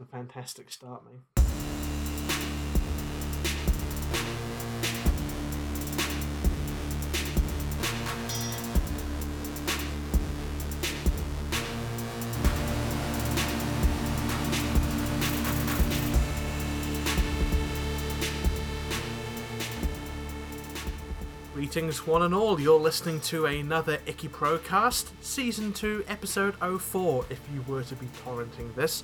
It's a fantastic start, mate. Greetings, one and all. You're listening to another Icky Procast, Season 2, Episode 04, if you were to be torrenting this.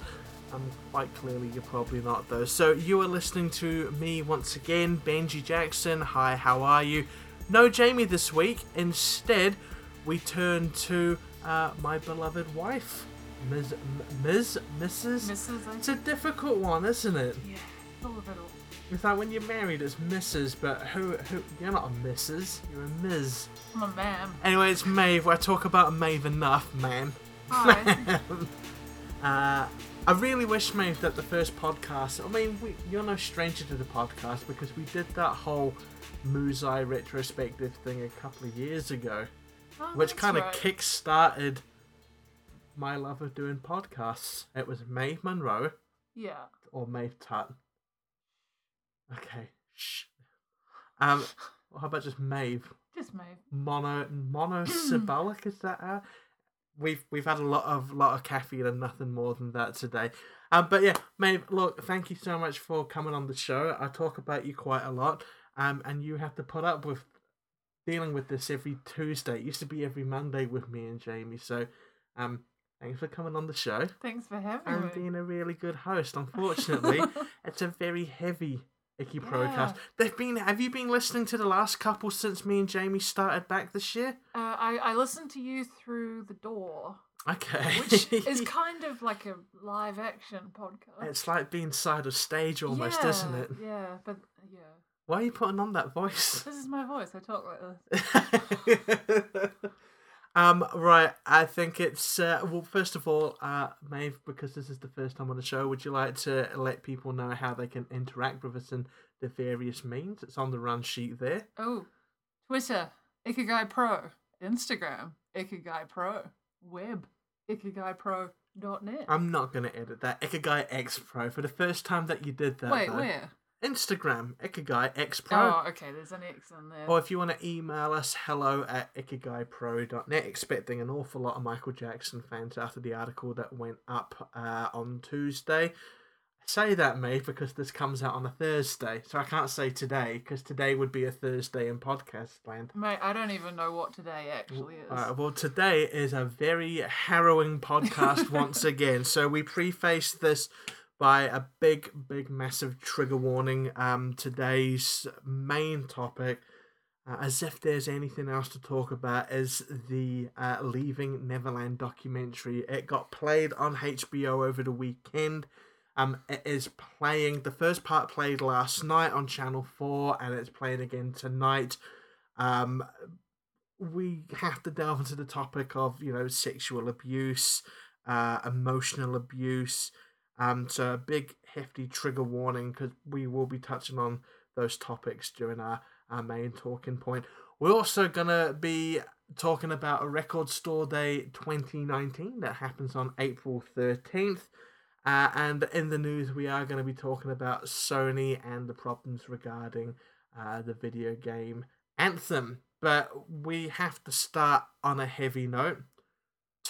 Um, quite clearly, you're probably not, though. So, you are listening to me once again, Benji Jackson. Hi, how are you? No Jamie this week. Instead, we turn to uh, my beloved wife, Ms. M- Ms. Mrs. Mrs. It's a difficult one, isn't it? Yeah, a bit. It's like when you're married, it's Mrs. But who? Who? You're not a Mrs. You're a Ms. I'm a ma'am. Anyway, it's Maeve. I talk about Maeve enough, man. Hi. uh, I really wish, Maeve, that the first podcast. I mean, we, you're no stranger to the podcast because we did that whole Muzai retrospective thing a couple of years ago, Oh, which kind of right. kick-started my love of doing podcasts. It was Maeve Monroe Yeah. or Maeve Tut. Okay, shh. Um, how about just Maeve? Just move. mono monosyllabic is that how we've we've had a lot of lot of caffeine and nothing more than that today. Um but yeah Maeve look thank you so much for coming on the show. I talk about you quite a lot. Um and you have to put up with dealing with this every Tuesday. It used to be every Monday with me and Jamie. So um thanks for coming on the show. Thanks for having and me. And being a really good host. Unfortunately it's a very heavy Icky Yeah. Procast. They've been. Have you been listening to the last couple since me and Jamie started back this year? uh, I I listened to you through the door, Okay. which is kind of like a live action podcast. it's like being side of stage almost, yeah, isn't it? Yeah, but yeah, Why are you putting on that voice? this is my voice. I talk like this. um. Right. I think it's. Uh, well, first of all, uh, Maeve, because this is the first time on the show, would you like to let people know how they can interact with us in the various means? It's on the run sheet there. Oh, Twitter, Ikigai Pro, Instagram, Ikigai Pro, web, ikigai pro dot net. I'm not going to edit that. Ikigai X Pro. For the first time that you did that, Wait, though, where? Instagram, Ikigai X Pro. Oh, okay. There's an X on there. Or if you want to email us, hello at ikigaipro.net, expecting an awful lot of Michael Jackson fans after the article that went up uh, on Tuesday. I say that, mate, because this comes out on a Thursday, so I can't say today, because today would be a Thursday in podcast land. Mate, I don't even know what today actually is. Uh, well, today is a very harrowing podcast once again. So we preface this by a big, big, massive trigger warning. Um, today's main topic, uh, as if there's anything else to talk about, is the uh, Leaving Neverland documentary. It got played on HBO over the weekend. Um, it is playing. The first part played last night on Channel Four, and it's playing again tonight. Um, we have to delve into the topic of you know sexual abuse, uh, emotional abuse. Um, so a big hefty trigger warning because we will be touching on those topics during our, our main talking point. We're also gonna be talking about a record store day 2019 that happens on April 13th. Uh, and in the news, we are going to be talking about Sony and the problems regarding uh, the video game Anthem. But we have to start on a heavy note.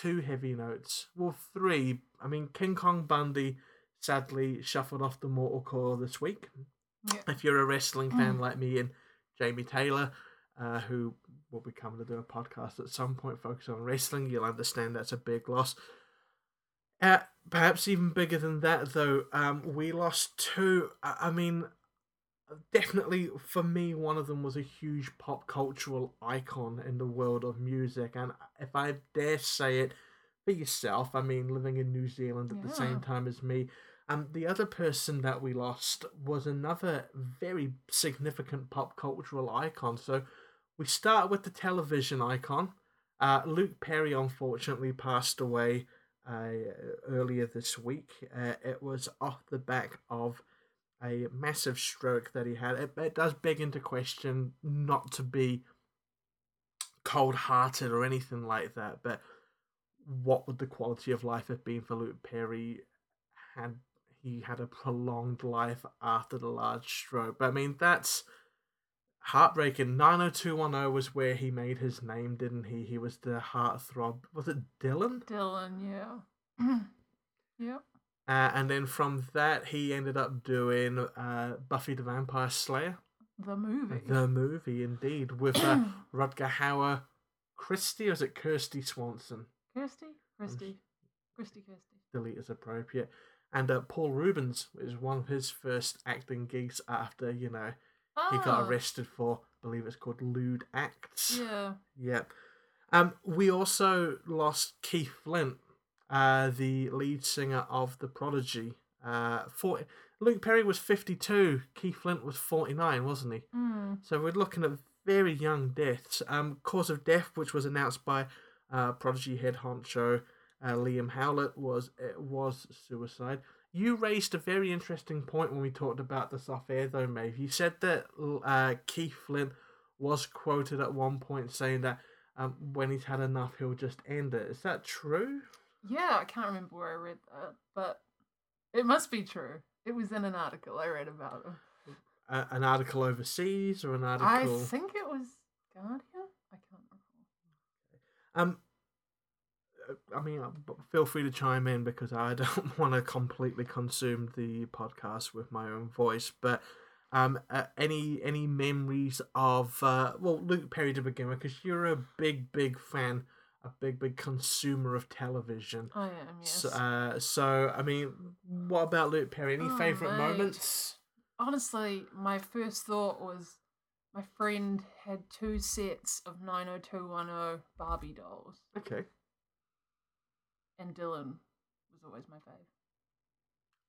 Two heavy notes. Well, three. I mean, King Kong Bundy sadly shuffled off the Mortal Core this week. Yeah. If you're a wrestling fan like me and Jamie Taylor, uh, who will be coming to do a podcast at some point focused on wrestling, you'll understand that's a big loss. Uh, perhaps even bigger than that, though, um, we lost two. I I mean, definitely for me, one of them was a huge pop cultural icon in the world of music. And if I dare say it for yourself, I mean, living in New Zealand at the same time as me, um, the other person that we lost was another very significant pop cultural icon. So we start with the television icon. Uh, Luke Perry unfortunately passed away uh, earlier this week. Uh, it was off the back of a massive stroke that he had. It, it does beg into question not to be cold hearted or anything like that, but what would the quality of life have been for Luke Perry had he had a prolonged life after the large stroke. But I mean, that's heartbreaking. 90210 was where he made his name, didn't he? He was the heartthrob. Was it Dylan? Dylan, yeah. yep. Uh, and then from that, he ended up doing uh, Buffy the Vampire Slayer. The movie. The movie, indeed, with uh, Rutger Hauer, Christie, or is it Kirsty Swanson? Kirsty? Christy. Christy Kirsty. Delete is appropriate. And uh, Paul Reubens was one of his first acting gigs after, you know, he got Ah, arrested for, I believe it's called lewd acts. Yeah. Yep. Um, we also lost Keith Flint, uh, the lead singer of The Prodigy. Uh, 40, Luke Perry was 52, Keith Flint was 49, wasn't he? Mm. So we're looking at very young deaths. Um, cause of death, which was announced by uh, Prodigy head honcho uh, Liam Howlett, was it was suicide. You raised a very interesting point when we talked about this off air, though, Maeve. You said that uh, Keith Flint was quoted at one point saying that um, when he's had enough, he'll just end it. Is that true? Yeah, I can't remember where I read that, but it must be true. It was in an article I read about him. Uh, an article overseas or an article? I think it was Guardian. I can't recall. Um, uh, I mean, uh, feel free to chime in because I don't want to completely consume the podcast with my own voice. But um, uh, any any memories of uh, well, Luke Perry to begin with, because you're a big big fan, a big big consumer of television. I am, yes. So, uh, so I mean, what about Luke Perry? Any Oh, favorite mate. moments? Honestly, my first thought was my friend had two sets of 90210 Barbie dolls, Okay, and Dylan was always my fave.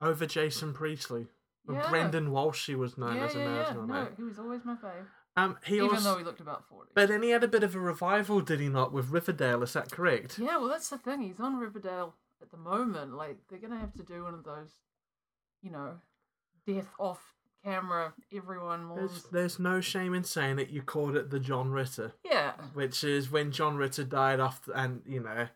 over Jason Priestley. Yeah. Brandon Walsh, he was known yeah, as yeah, an yeah. original No, he was always my fave. Um, he Even also, though he looked about 40. But then he had a bit of a revival, did he not, with Riverdale? Is that correct? Yeah, well, that's the thing. He's on Riverdale at the moment. Like, they're going to have to do one of those, you know, death off camera, everyone There's, there's no shame in saying it. You called it the John Ritter, Yeah. which is when John Ritter died off, and you know,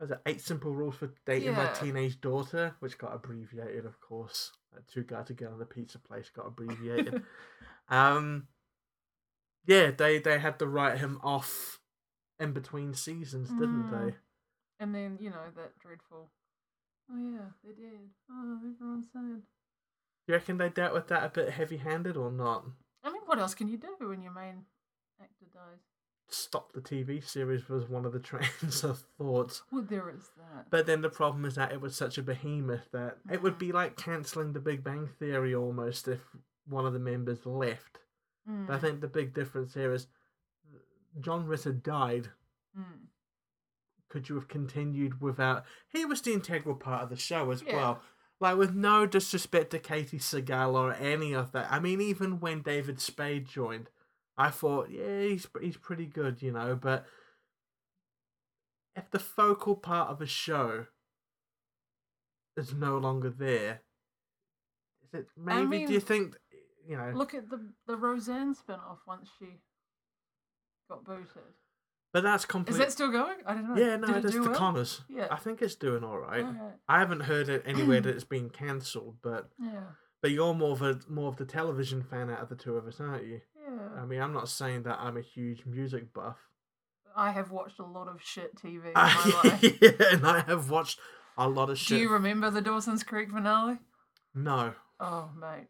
was it eight simple rules for dating my teenage daughter, which got abbreviated, of course. Like two guys to get on the pizza place got abbreviated. um, yeah, they they had to write him off in between seasons, didn't Mm. they? And then, you know, that dreadful. Oh, yeah, they did. Oh, everyone's sad. You reckon they dealt with that a bit heavy-handed or not? I mean, what else can you do when your main actor dies? stop the TV series was one of the trains of thought. Well, there is that. But then the problem is that it was such a behemoth that it would be like cancelling the Big Bang Theory almost if one of the members left. Mm, But I think the big difference here is John Ritter died. mm. Could you have continued without? He was the integral part of the show as Yeah. well. Like with no disrespect to Katey Sagal or any of that. I mean, even when David Spade joined, I thought, yeah, he's he's pretty good, you know. But if the focal part of a show is no longer there, is it maybe? do you think you know? Look at the the Roseanne spin off once she got booted. but that's Is completely. that still going? I don't know. Yeah, no, Did it is the well? Conners. Yeah. I think it's doing all right. Okay. I haven't heard it anywhere that it's been cancelled, but Yeah. but you're more of a more of the television fan out of the two of us, aren't you? Yeah. I mean, I'm not saying that I'm a huge music buff. I have watched a lot of shit TV in my life. yeah, and I have watched a lot of shit. Do you remember the Dawson's Creek finale? No, Oh, mate.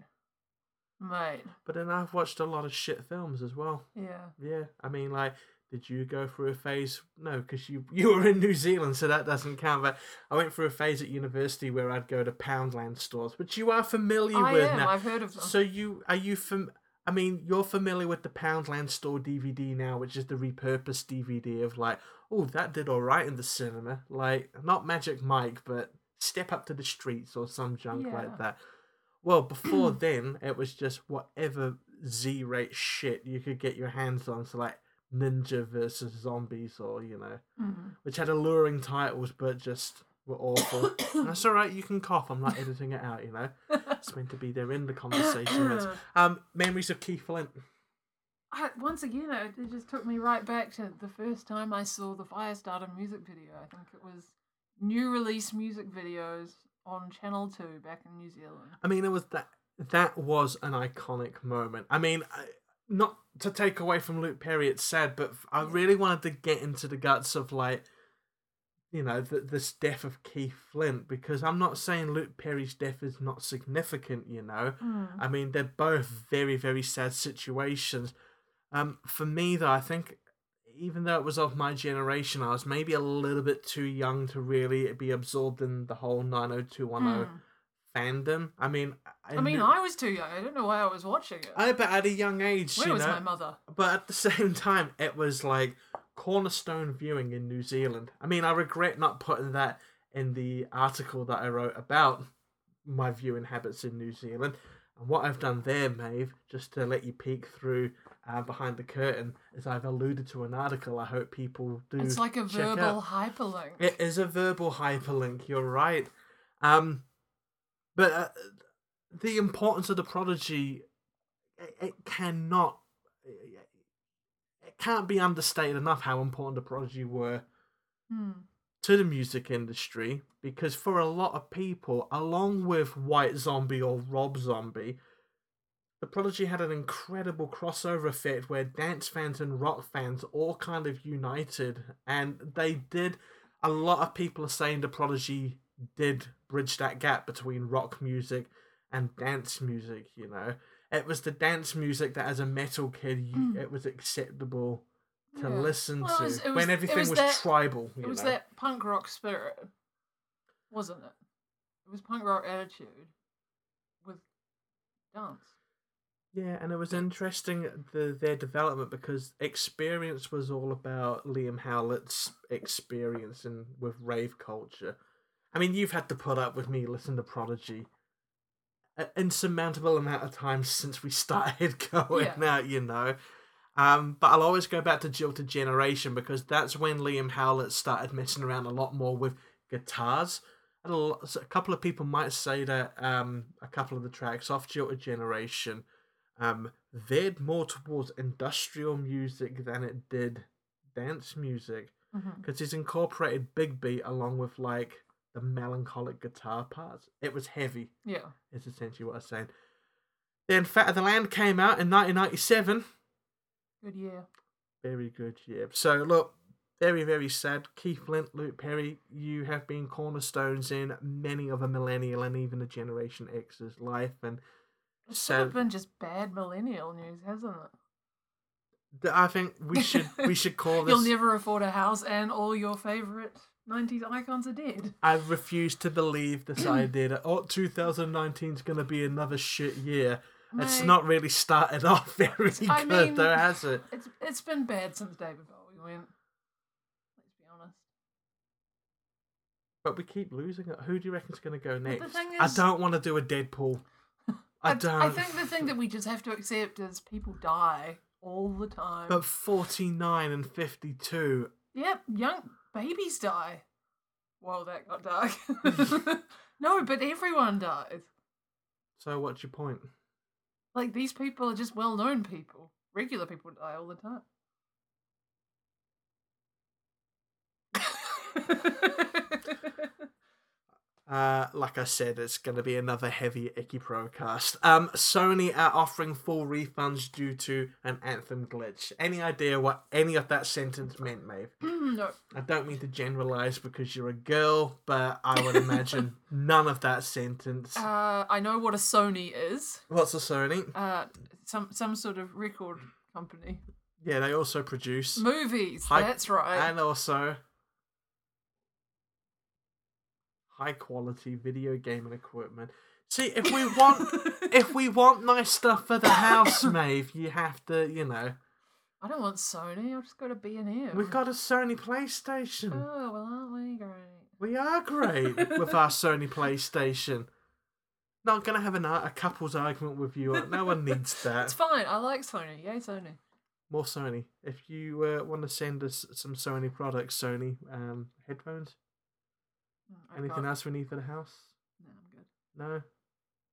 Mate. but then I've watched a lot of shit films as well. Yeah. Yeah, I mean, like, did you go through a phase? No, because you you were in New Zealand, so that doesn't count. But I went through a phase at university where I'd go to Poundland stores, which you are familiar I with am. now. I've heard of them. So you are you fam- I mean, you're familiar with the Poundland store DVD now, which is the repurposed DVD of like, oh, that did all right in the cinema. Like, not Magic Mike, but Step Up to the Streets or some junk Yeah. like that. Well, before then, it was just whatever Z-rate shit you could get your hands on. So like Ninja versus Zombies, or you know, Mm. which had alluring titles but just were awful. That's all right. You can cough. I'm not editing it out. You know, it's meant to be there in the conversation. Um, memories of Keith Flint. I, once again, it just took me right back to the first time I saw the Firestarter music video. I think it was new release music videos on Channel Two back in New Zealand. I mean, it was that that was an iconic moment. I mean, I, not to take away from Luke Perry, it's sad, but I really wanted to get into the guts of like, you know, the, this death of Keith Flint because I'm not saying Luke Perry's death is not significant. You know, Mm. I mean, they're both very, very sad situations. Um, for me, though, I think even though it was of my generation, I was maybe a little bit too young to really be absorbed in the whole 90210 Mm. fandom. I mean, I, I mean, knew- I was too young. I don't know why I was watching it. I bet at a young age, Where you was know, my mother? but at the same time, it was like cornerstone viewing in New Zealand. I mean, I regret not putting that in the article that I wrote about my viewing habits in New Zealand. And what I've done there, Maeve, just to let you peek through uh, behind the curtain, as I've alluded to an article. I hope people do. It's like a verbal out. hyperlink. It is a verbal hyperlink. You're right. Um, but uh, the importance of the prodigy, it, it cannot, it can't be understated enough how important the prodigy were Hmm. to the music industry because for a lot of people, along with White Zombie or Rob Zombie, the Prodigy had an incredible crossover effect where dance fans and rock fans all kind of united, and they did. A lot of people are saying the Prodigy did bridge that gap between rock music and dance music. You know, it was the dance music that, as a metal kid, you, Mm. it was acceptable to Yeah. listen Well, it to was- it was- when it everything was was, that- tribal. You It was know? that punk rock spirit, wasn't it? It was punk rock attitude with dance. Yeah, and it was interesting the their development because experience was all about Liam Howlett's experience and with rave culture. I mean, you've had to put up with me listening to Prodigy an insurmountable amount of times since we started going Yeah. out, you know. Um, but I'll always go back to Jilted Generation because that's when Liam Howlett started messing around a lot more with guitars. And a, lot, a couple of people might say that um, a couple of the tracks off Jilted Generation um, veered more towards industrial music than it did dance music because he's incorporated big beat along with like the melancholic guitar parts. It was heavy, Yeah. is essentially what I'm saying. Then Fat of the Land came out in 1997. Good year. Very good, year. So look, very very sad. Keith Flint, Luke Perry, you have been cornerstones in many of a millennial and even a Generation X's life, and It's So- sort of been just bad millennial news, hasn't it? I think we should we should call this. You'll never afford a house, and all your favorite '90s icons are dead. I refuse to believe this idea that oh 2019 is going to be another shit year. It's not really started off very I good, mean- though, has it? It's it's been bad since David Bowie went. Let's be honest. But we keep losing it. Who do you reckon's going to go next? thing I don't want to do a Deadpool. I, I, don't. I think the thing that we just have to accept is people die all the time. But 49 and 52. Yep, young babies die. Well, that got dark. no, but everyone dies. So what's your point? Like these people are just well-known people. Regular people die all the time. Uh, like I said, it's going to be another heavy Icky Procast. Um, Sony are offering full refunds due to an Anthem glitch. Any idea what any of that sentence meant, Maeve? no, I don't mean to generalize because you're a girl, but I would imagine none of that sentence. uh, I know what a Sony is. What's a Sony? Uh, some some sort of record company. Yeah, they also produce Movies. That's right. and also high quality video gaming equipment. See, if we want if we want nice stuff for the house, Maeve, you have to, you know, I don't want Sony. I've just got to B and M. we've got a Sony PlayStation. Oh well, aren't we great? We are great with our Sony PlayStation. Not gonna have an, a couple's argument with you. No one needs that. It's fine. I like Sony. Yay, Sony. More Sony. If you uh, want to send us some Sony products, Sony um, headphones. I Anything can't- else we need for the house? No, I'm good. No.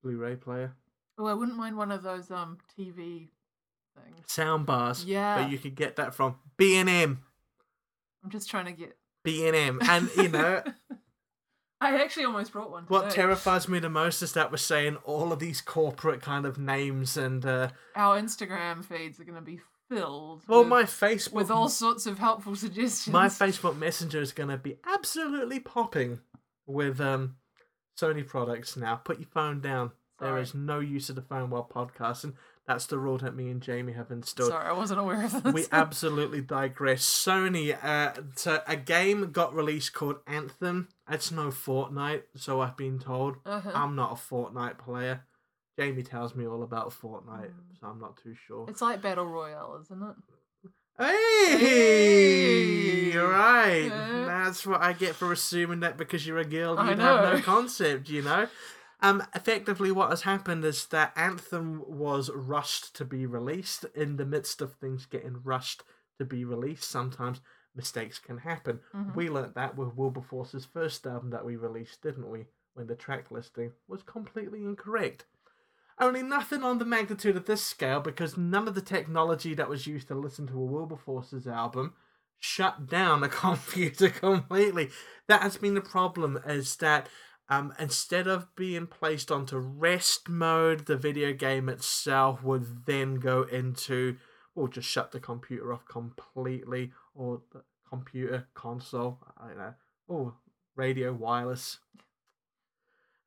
Blu-ray player. Oh, I wouldn't mind one of those um TV things. Sound bars. Yeah. But you could get that from B and M. I'm just trying to get. B and M, and you know, I actually almost brought one. What today. terrifies me the most is that we're saying all of these corporate kind of names and uh Our Instagram feeds are going to be filled. well with, my Facebook with all sorts of helpful suggestions. my Facebook Messenger is going to be absolutely popping with um Sony products now. Put your phone down. There Sorry. is no use of the phone while podcasting. That's the rule that me and Jamie have installed. Sorry, I wasn't aware of this. we absolutely digress. Sony, uh, so a game got released called Anthem. It's no Fortnite, so I've been told. Uh-huh. I'm not a Fortnite player. Jamie tells me all about Fortnite, Mm. so I'm not too sure. It's like Battle Royale, isn't it? Hey, Hey! right. Yeah. That's what I get for assuming that because you're a girl, you have no concept. You know. Um, effectively, what has happened is that Anthem was rushed to be released. In the midst of things getting rushed to be released, sometimes mistakes can happen. Mhm. We learnt that with Wilberforce's first album that we released, didn't we? When the track listing was completely incorrect. Only nothing on the magnitude of this scale because none of the technology that was used to listen to a Wilberforce's album shut down a computer completely. That has been the problem is that um, instead of being placed onto rest mode, the video game itself would then go into or just shut the computer off completely or the computer console, I don't know, or radio wireless.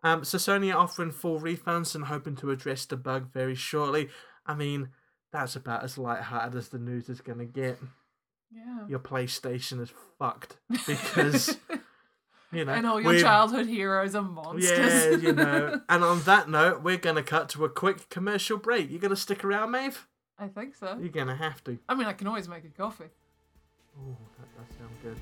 Um, so Sony are offering full refunds and hoping to address the bug very shortly. I mean, that's about as light-hearted as the news is going to get. Yeah. Your PlayStation is fucked because you know and all your childhood heroes are monsters. Yeah, you know. and on that note, we're going to cut to a quick commercial break. You going to stick around, Maeve? I think so. You're going to have to. I mean, I can always make a coffee. Oh, that does sound good.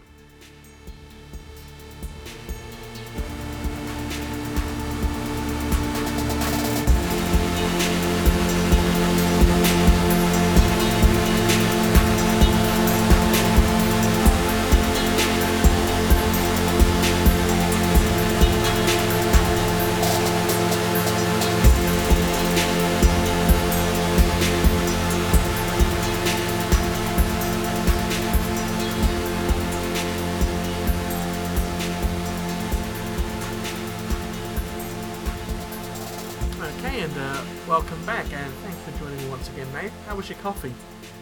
Okay, and uh, welcome back, and thanks for joining me once again, mate. How was your coffee?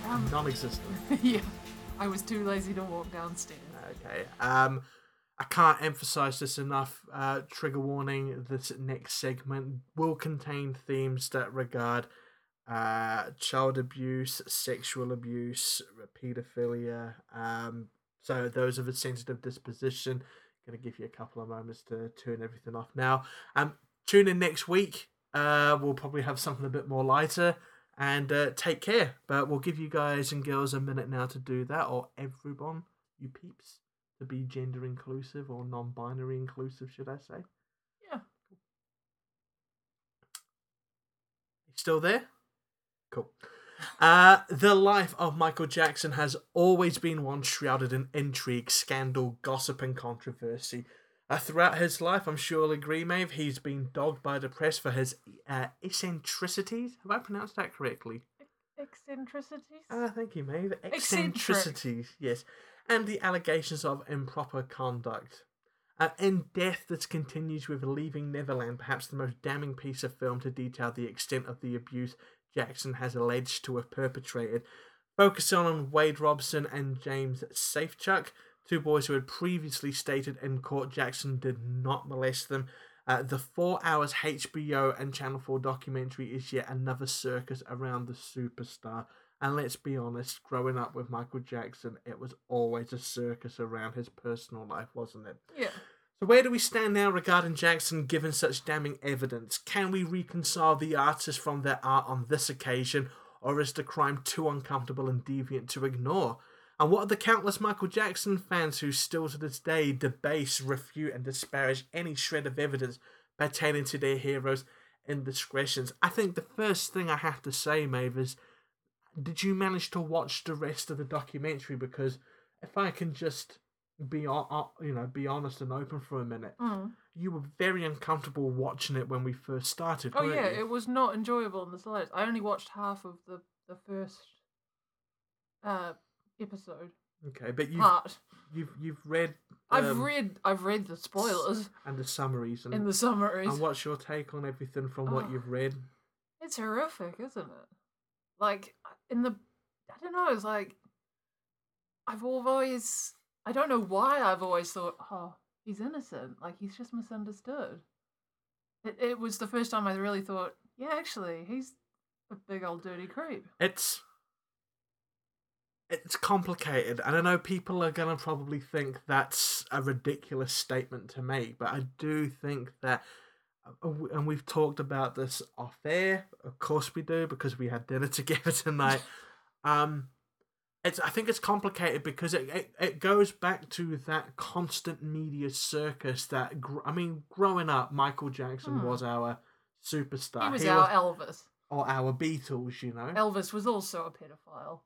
Um, Non-existent. yeah. I was too lazy to walk downstairs. Okay. Um, I can't emphasize this enough. Uh, trigger warning: this next segment will contain themes that regard uh, child abuse, sexual abuse, pedophilia. Um, so those of a sensitive disposition, going to give you a couple of moments to turn everything off now. Um, tune in next week. Uh, we'll probably have something a bit more lighter. And uh, take care. But we'll give you guys and girls a minute now to do that, or everyone, you peeps, to be gender inclusive or non binary inclusive, should I say. Yeah. You still there? Cool. Uh, the life of Michael Jackson has always been one shrouded in intrigue, scandal, gossip, and controversy. Uh, throughout his life, I'm sure you'll agree, Maeve, he's been dogged by the press for his uh, eccentricities. Have I pronounced that correctly? Eccentricities? Ah, thank you, Maeve. Eccentric. Eccentricities, yes. And the allegations of improper conduct. Uh, in Death, this continues with Leaving Neverland, perhaps the most damning piece of film to detail the extent of the abuse Jackson has alleged to have perpetrated. Focusing on Wade Robson and James Safechuck, two boys who had previously stated in court Jackson did not molest them. Uh, the four hours HBO and Channel 4 documentary is yet another circus around the superstar. And let's be honest, growing up with Michael Jackson, it was always a circus around his personal life, wasn't it? Yeah. So, where do we stand now regarding Jackson given such damning evidence? Can we reconcile the artist from their art on this occasion, or is the crime too uncomfortable and deviant to ignore? And what are the countless Michael Jackson fans who still to this day debase, refute, and disparage any shred of evidence pertaining to their heroes' indiscretions? I think the first thing I have to say, Maeve, is did you manage to watch the rest of the documentary? Because if I can just be you know, be honest and open for a minute, Mm. you were very uncomfortable watching it when we first started. Oh yeah, you? it was not enjoyable in the slightest. I only watched half of the the first uh episode. Okay, but you've part. you've you've read I've um, read I've read the spoilers and the summaries and, in the summaries. and what's your take on everything from what Oh. you've read? It's horrific, isn't it? Like in the I don't know, it's like I've always I don't know why I've always thought, oh, he's innocent. Like he's just misunderstood. It it was the first time I really thought, yeah, actually, he's a big old dirty creep. It's it's complicated, and I know people are gonna probably think that's a ridiculous statement to make, but I do think that, uh, and we've talked about this off air. Of course, we do because we had dinner together tonight. um, it's I think it's complicated because it, it it goes back to that constant media circus that gr- I mean, growing up, Michael Jackson Hmm. was our superstar. He was our Elvis. or our Beatles, you know. Elvis was also a pedophile.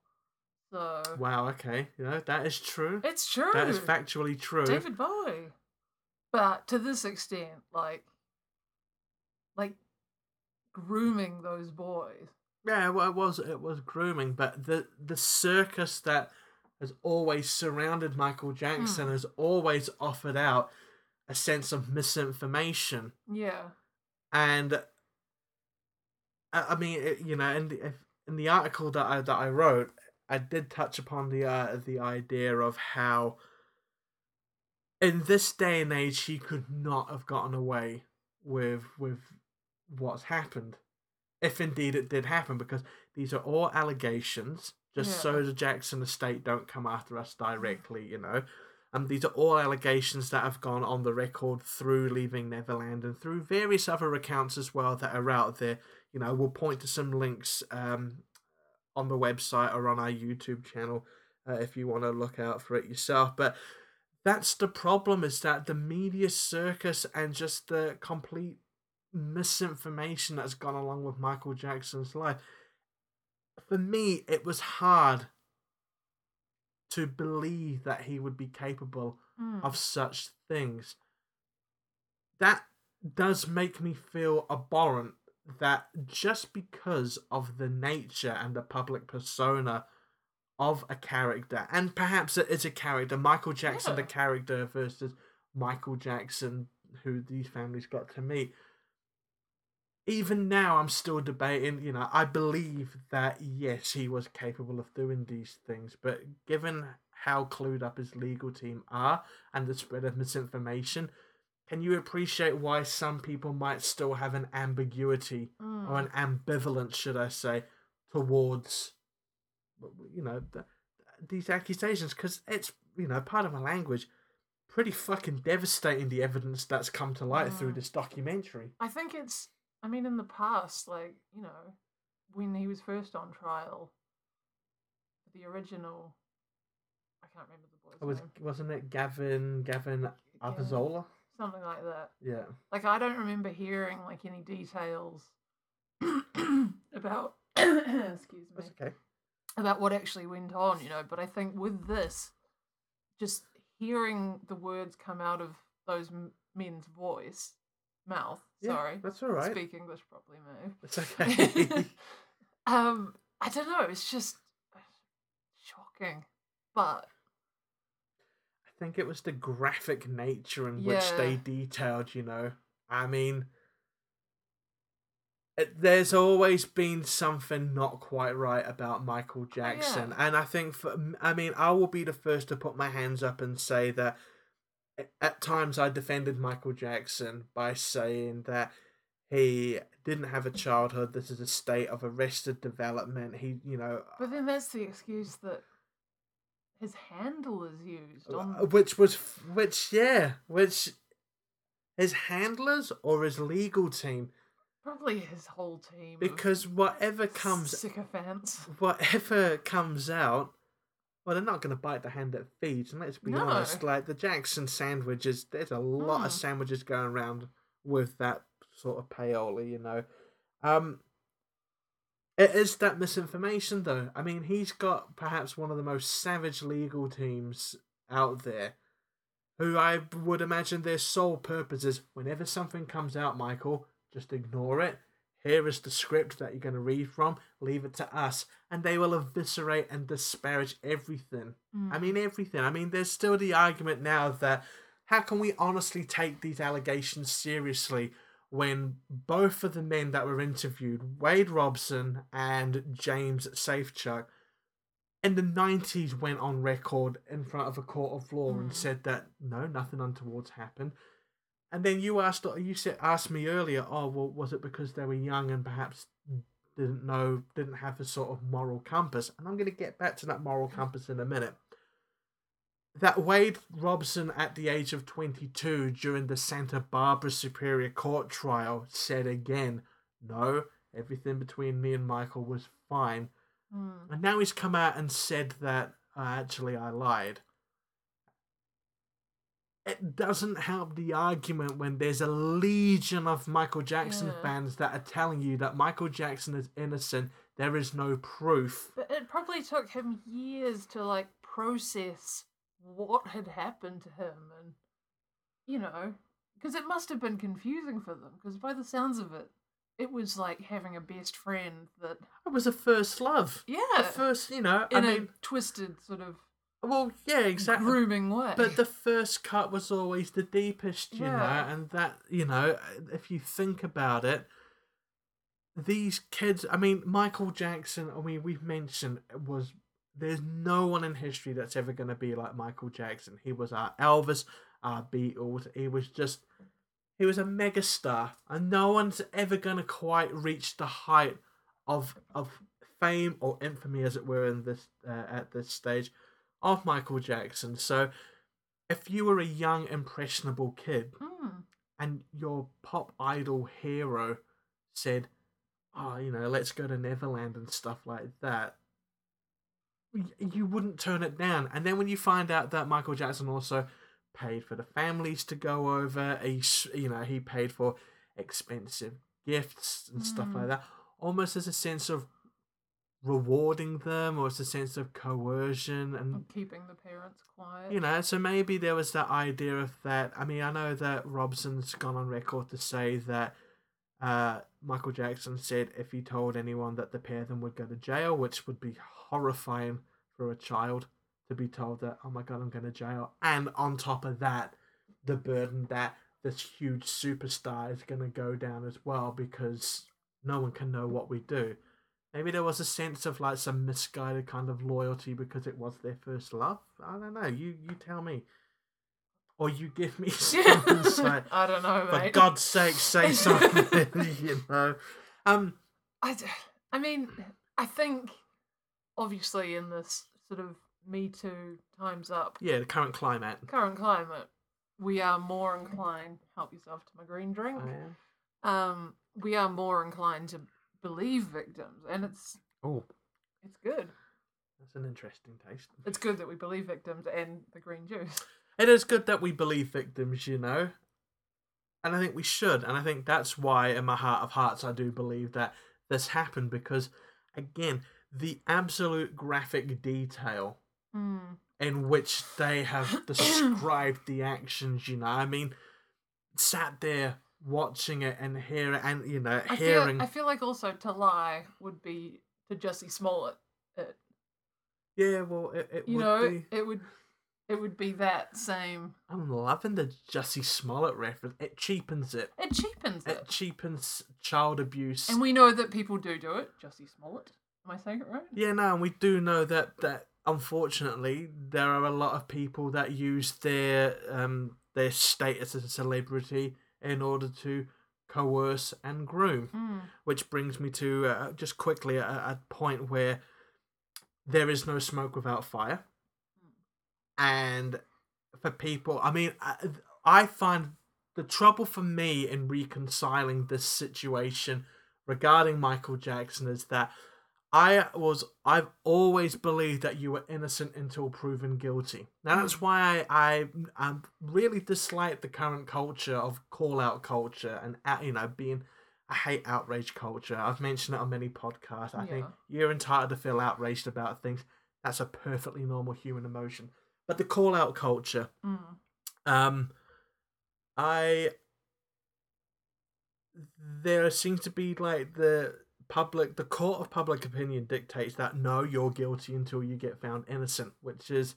So Wow, okay. You know, that is true. it's true. That is factually true. David Bowie. But to this extent, like like grooming those boys. Yeah, well, it was it was grooming, but the the circus that has always surrounded Michael Jackson Hmm. has always offered out a sense of misinformation, Yeah. and I, I mean, it, you know, in the in the article that I that I wrote, I did touch upon the uh, the idea of how in this day and age he could not have gotten away with with what's happened. If indeed it did happen because these are all allegations just so the jackson estate don't come after us directly you know. And these are all allegations that have gone on the record through leaving neverland and through various other accounts as well that are out there you know. We'll point to some links um, on the website or on our youtube channel uh, if you want to look out for it yourself but that's the problem is that the media circus and just the complete misinformation that's gone along with Michael Jackson's life. For me, it was hard to believe that he would be capable Mm. of such things. That does make me feel abhorrent that just because of the nature and the public persona of a character, and perhaps it is a character, Michael Jackson, the character versus Michael Jackson, who these families got to meet. Even now, I'm still debating. You know, I believe that yes, he was capable of doing these things, but given how clued up his legal team are and the spread of misinformation, can you appreciate why some people might still have an ambiguity Mm. or an ambivalence, should I say, towards you know the, these accusations? Because it's you know part of my language. Pretty fucking devastating the evidence that's come to light through this documentary. I think it's I mean in the past, like, you know, when he was first on trial, the original I can't remember the boy's It was name. wasn't it Gavin Gavin Yeah, Avizola? Something like that. Yeah. Like I don't remember hearing like any details about excuse me That's okay. about what actually went on, you know. But I think with this, just hearing the words come out of those men's voice, mouth. Yeah, sorry, That's all right. speak English properly, move. It's okay. um, I don't know. It's just shocking, but think it was the graphic nature in which they detailed, you know. I mean, it, there's always been something not quite right about Michael oh, Jackson. And I think, for, I mean, I will be the first to put my hands up and say that at times I defended Michael Jackson by saying that he didn't have a childhood. This is a state of arrested development. He, you know, but then that's the excuse that his handlers used on Uh, which was which yeah which his handlers or his legal team probably his whole team. because whatever comes sycophants. whatever comes out well they're not going to bite the hand that feeds and let's be No. honest like the jackson sandwiches there's a lot Mm. of sandwiches going around with that sort of payola you know um it is that misinformation though i mean he's got perhaps one of the most savage legal teams out there who i would imagine their sole purpose is whenever something comes out michael just ignore it Here is the script that you're going to read from. Leave it to us. And they will eviscerate and disparage everything. I Mm. mean, everything. I mean, there's still the argument now that how can we honestly take these allegations seriously when both of the men that were interviewed, Wade Robson and James Safechuck, in the 90s went on record in front of a court of law and Mm. said that no, nothing untoward's happened. And then you asked, you said, asked me earlier, oh, well, was it because they were young and perhaps didn't know, didn't have a sort of moral compass? And I'm going to get back to that moral compass in a minute. That Wade Robson, at the age of 22, during the Santa Barbara Superior Court trial, said again, no, everything between me and Michael was fine. Mm. And now he's come out and said that uh, actually I lied. It doesn't help the argument when there's a legion of Michael Jackson Yeah. fans that are telling you that Michael Jackson is innocent. There is no proof. But it probably took him years to like process what had happened to him and you know because it must have been confusing for them because by the sounds of it it was like having a best friend that It was a first love. yeah The first, you know, I in mean, a twisted sort of well, yeah, exactly. grooming way But the first cut was always the deepest, you know, and that, you know, uh, if you think about it, these kids, I mean, Michael Jackson, I mean, we've mentioned was there's no one in history that's ever going to be like Michael Jackson. He was our Elvis, our Beatles. He was just, he was a megastar, and no one's ever going to quite reach the height of of fame or infamy, as it were, in this uh, at this stage of Michael Jackson. So, if you were a young, impressionable kid Mm. and your pop idol hero said, "Oh, you know, let's go to Neverland and stuff like that," you wouldn't turn it down. And then when you find out that Michael Jackson also paid for the families to go over, he, you know, he paid for expensive gifts and stuff Mm. like that, almost as a sense of rewarding them or it's a sense of coercion and of keeping the parents quiet you know, so maybe there was that idea of that. I mean, I know that Robson's gone on record to say that uh, Michael Jackson said if he told anyone that the pair of them would go to jail, which would be horrifying for a child to be told that, oh my god, I'm going to jail. And on top of that, the burden that this huge superstar is going to go down as well because no one can know what we do. Maybe there was a sense of like some misguided kind of loyalty because it was their first love. I don't know. You you tell me, or you give me some insight. I don't know For mate God's sake, say something. you know. Um. I, I mean, I think obviously in this sort of Me Too times up Yeah. The current climate. current climate, we are more inclined. Help yourself to my green drink. Oh, yeah. Um, we are more inclined to believe victims, and it's Oh, it's good. that's an interesting taste. It's good that we believe victims and the green juice. It is good that we believe victims, you know. And I think we should. And I think that's why, in my heart of hearts, I do believe that this happened because, again, the absolute graphic detail Mm. in which they have described the actions, you know. I mean, sat there watching it and hearing, and, you know, I hearing. feel I feel like also to lie would be to Jussie Smollett. It, Yeah, well, it, it you would know, be. it would it would be that same. I'm loving the Jussie Smollett reference. It cheapens it. It cheapens It it, cheapens child abuse. and we know that people do do it. Jussie Smollett. Am I saying it right? Yeah, no, and we do know that that unfortunately there are a lot of people that use their um their status as a celebrity in order to coerce and groom. Mm. Which brings me to uh, just quickly a, a point where there is no smoke without fire, and for people, I mean, I, I find the trouble for me in reconciling this situation regarding Michael Jackson is that I was I've always believed that you were innocent until proven guilty. Now that's why I I, I really dislike the current culture of call out culture and uh, you know being I hate outrage culture. I've mentioned it on many podcasts. I think you're entitled to feel outraged about things. That's a perfectly normal human emotion. But the call out culture, Mm. um, I there seems to be like the public, the court of public opinion dictates that no, you're guilty until you get found innocent, which is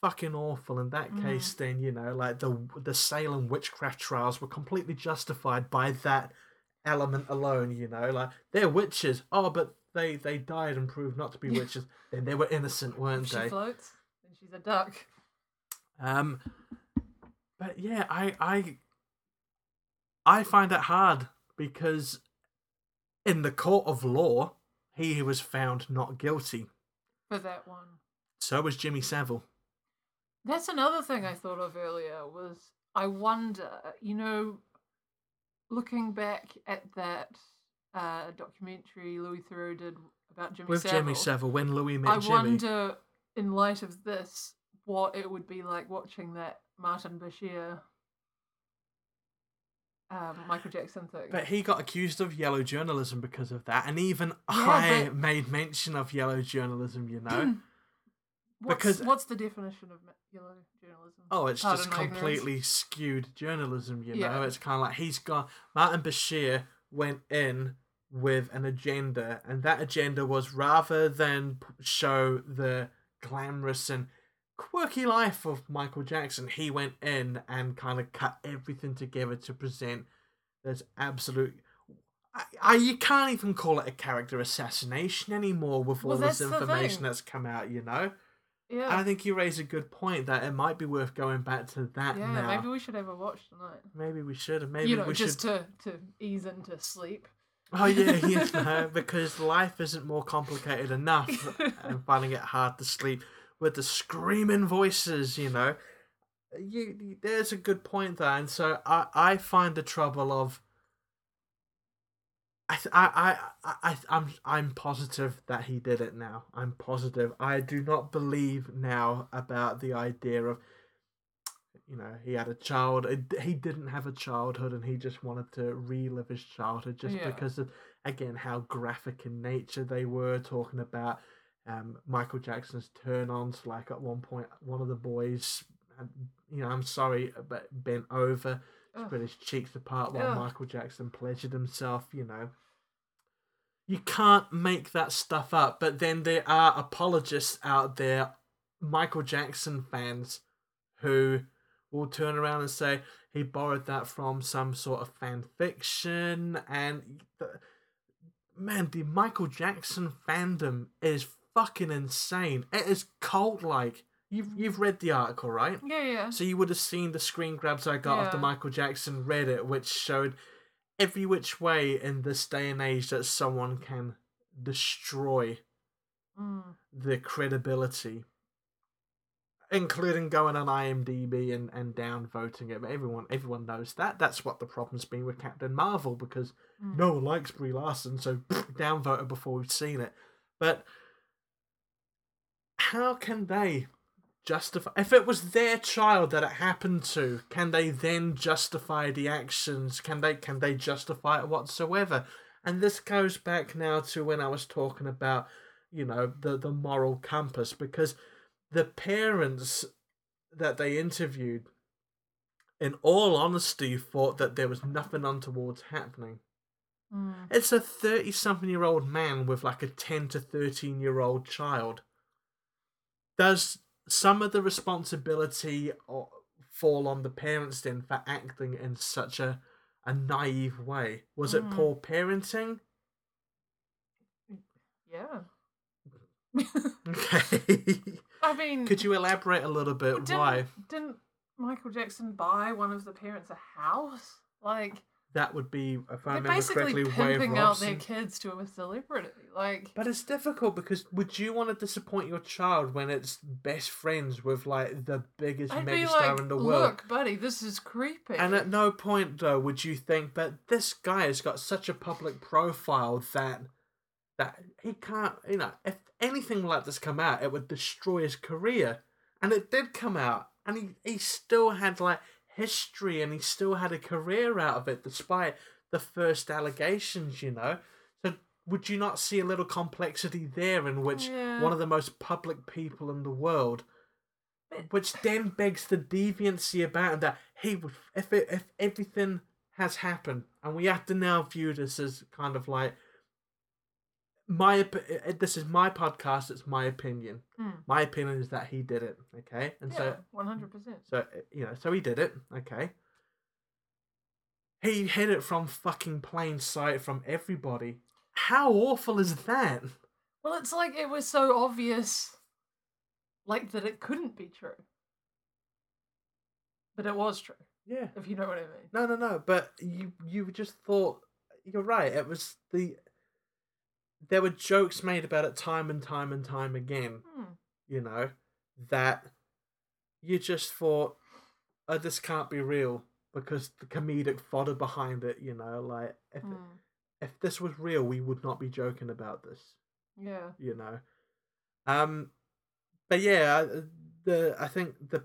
fucking awful. In that Mm. case, then you know, like the the Salem witchcraft trials were completely justified by that element alone. You know, like they're witches. Oh, but they they died and proved not to be witches. then they were innocent, weren't she they? floats, and she's a duck. Um, but yeah, I I I find it hard because in the court of law, he was found not guilty. For that one. So was Jimmy Savile. That's another thing I thought of earlier was I wonder, you know, looking back at that uh, documentary Louis Theroux did about Jimmy With Savile, Jimmy Savile, when Louis met I Jimmy. wonder, in light of this, what it would be like watching that Martin Bashir, um, Michael Jackson thing. But he got accused of yellow journalism because of that, and even Yeah, I but- made mention of yellow journalism. You know, what's, because- what's the definition of yellow journalism? Oh, it's Pardon just my ignorance. completely skewed journalism, you know? Yeah. It's kind of like he's got. Martin Bashir went in with an agenda, and that agenda was rather than show the glamorous and quirky life of Michael Jackson, he went in and kind of cut everything together to present this absolute. I, I, you can't even call it a character assassination anymore with all Well, this information that's come out, you know? Yeah, I think you raise a good point that it might be worth going back to that yeah. now. Maybe we should have a watch tonight. Maybe we should. Maybe you know, we just should. to to ease into sleep. Oh yeah, because life isn't more complicated enough. I'm finding it hard to sleep with the screaming voices. You know, you, you- there's a good point there, and so I I find the trouble of. I, I, I, I, I'm, I'm positive that he did it now. I'm positive. I do not believe now about the idea of, you know, he had a child. He didn't have a childhood, and he just wanted to relive his childhood just Yeah. because of, again, how graphic in nature they were. Talking about um, Michael Jackson's turn-ons. Like at one point, one of the boys, had, you know, I'm sorry, but bent over Ugh. spread his cheeks apart while Ugh. Michael Jackson pleasured himself, you know. You can't make that stuff up, but then there are apologists out there, Michael Jackson fans, who will turn around and say he borrowed that from some sort of fan fiction. And the, man, the Michael Jackson fandom is fucking insane. It is cult like. You've, you've read the article, right? Yeah, yeah. So you would have seen the screen grabs I got of the Michael Jackson Reddit, which showed every which way in this day and age that someone can destroy Mm. the credibility, including going on IMDb and, and down voting it. But everyone everyone knows that. That's what the problem's been with Captain Marvel because Mm. no one likes Brie Larson, so downvoted before we've seen it. But how can they justify if it was their child that it happened to? Can they then justify the actions? Can they can they justify it whatsoever? And this goes back now to when I was talking about, you know, the the moral compass because the parents that they interviewed in all honesty thought that there was nothing untowards happening. Mm. It's a 30 something year old man with like a 10 to 13 year old child. Does some of the responsibility fall on the parents then for acting in such a, a naive way? Was it Mm. poor parenting? Yeah. Okay. I mean, Could you elaborate a little bit didn't, why? didn't Michael Jackson buy one of the parents a house? Like That would be, if I they're remember basically correctly, Wave pimping out their kids to a celebrity. Like But it's difficult because would you want to disappoint your child when it's best friends with like the biggest I'd be megastar like, in the world? look, buddy, this is creepy. And at no point though would you think, but this guy has got such a public profile that that he can't, you know, if anything like this come out, it would destroy his career. And it did come out, and he he still had like history, and he still had a career out of it despite the first allegations, you know. So would you not see a little complexity there in which Yeah. one of the most public people in the world which then begs the deviancy about him that he would if it, if everything has happened and we have to now view this as kind of like my this is my podcast. It's my opinion. Hmm. My opinion is that he did it. Okay, and Yeah, so one hundred percent. so uh, you know, so he did it. Okay. He hid it from fucking plain sight from everybody. How awful is that? Well, it's like it was so obvious, like that it couldn't be true, but it was true. Yeah. If you know what I mean. No, no, no. But you you just thought you're right. It was the there were jokes made about it time and time and time again. Hmm. You know that you just thought, oh, this can't be real because the comedic fodder behind it. You know, like if Hmm. if this was real, we would not be joking about this. Yeah. You know, um, but yeah, I- the I think the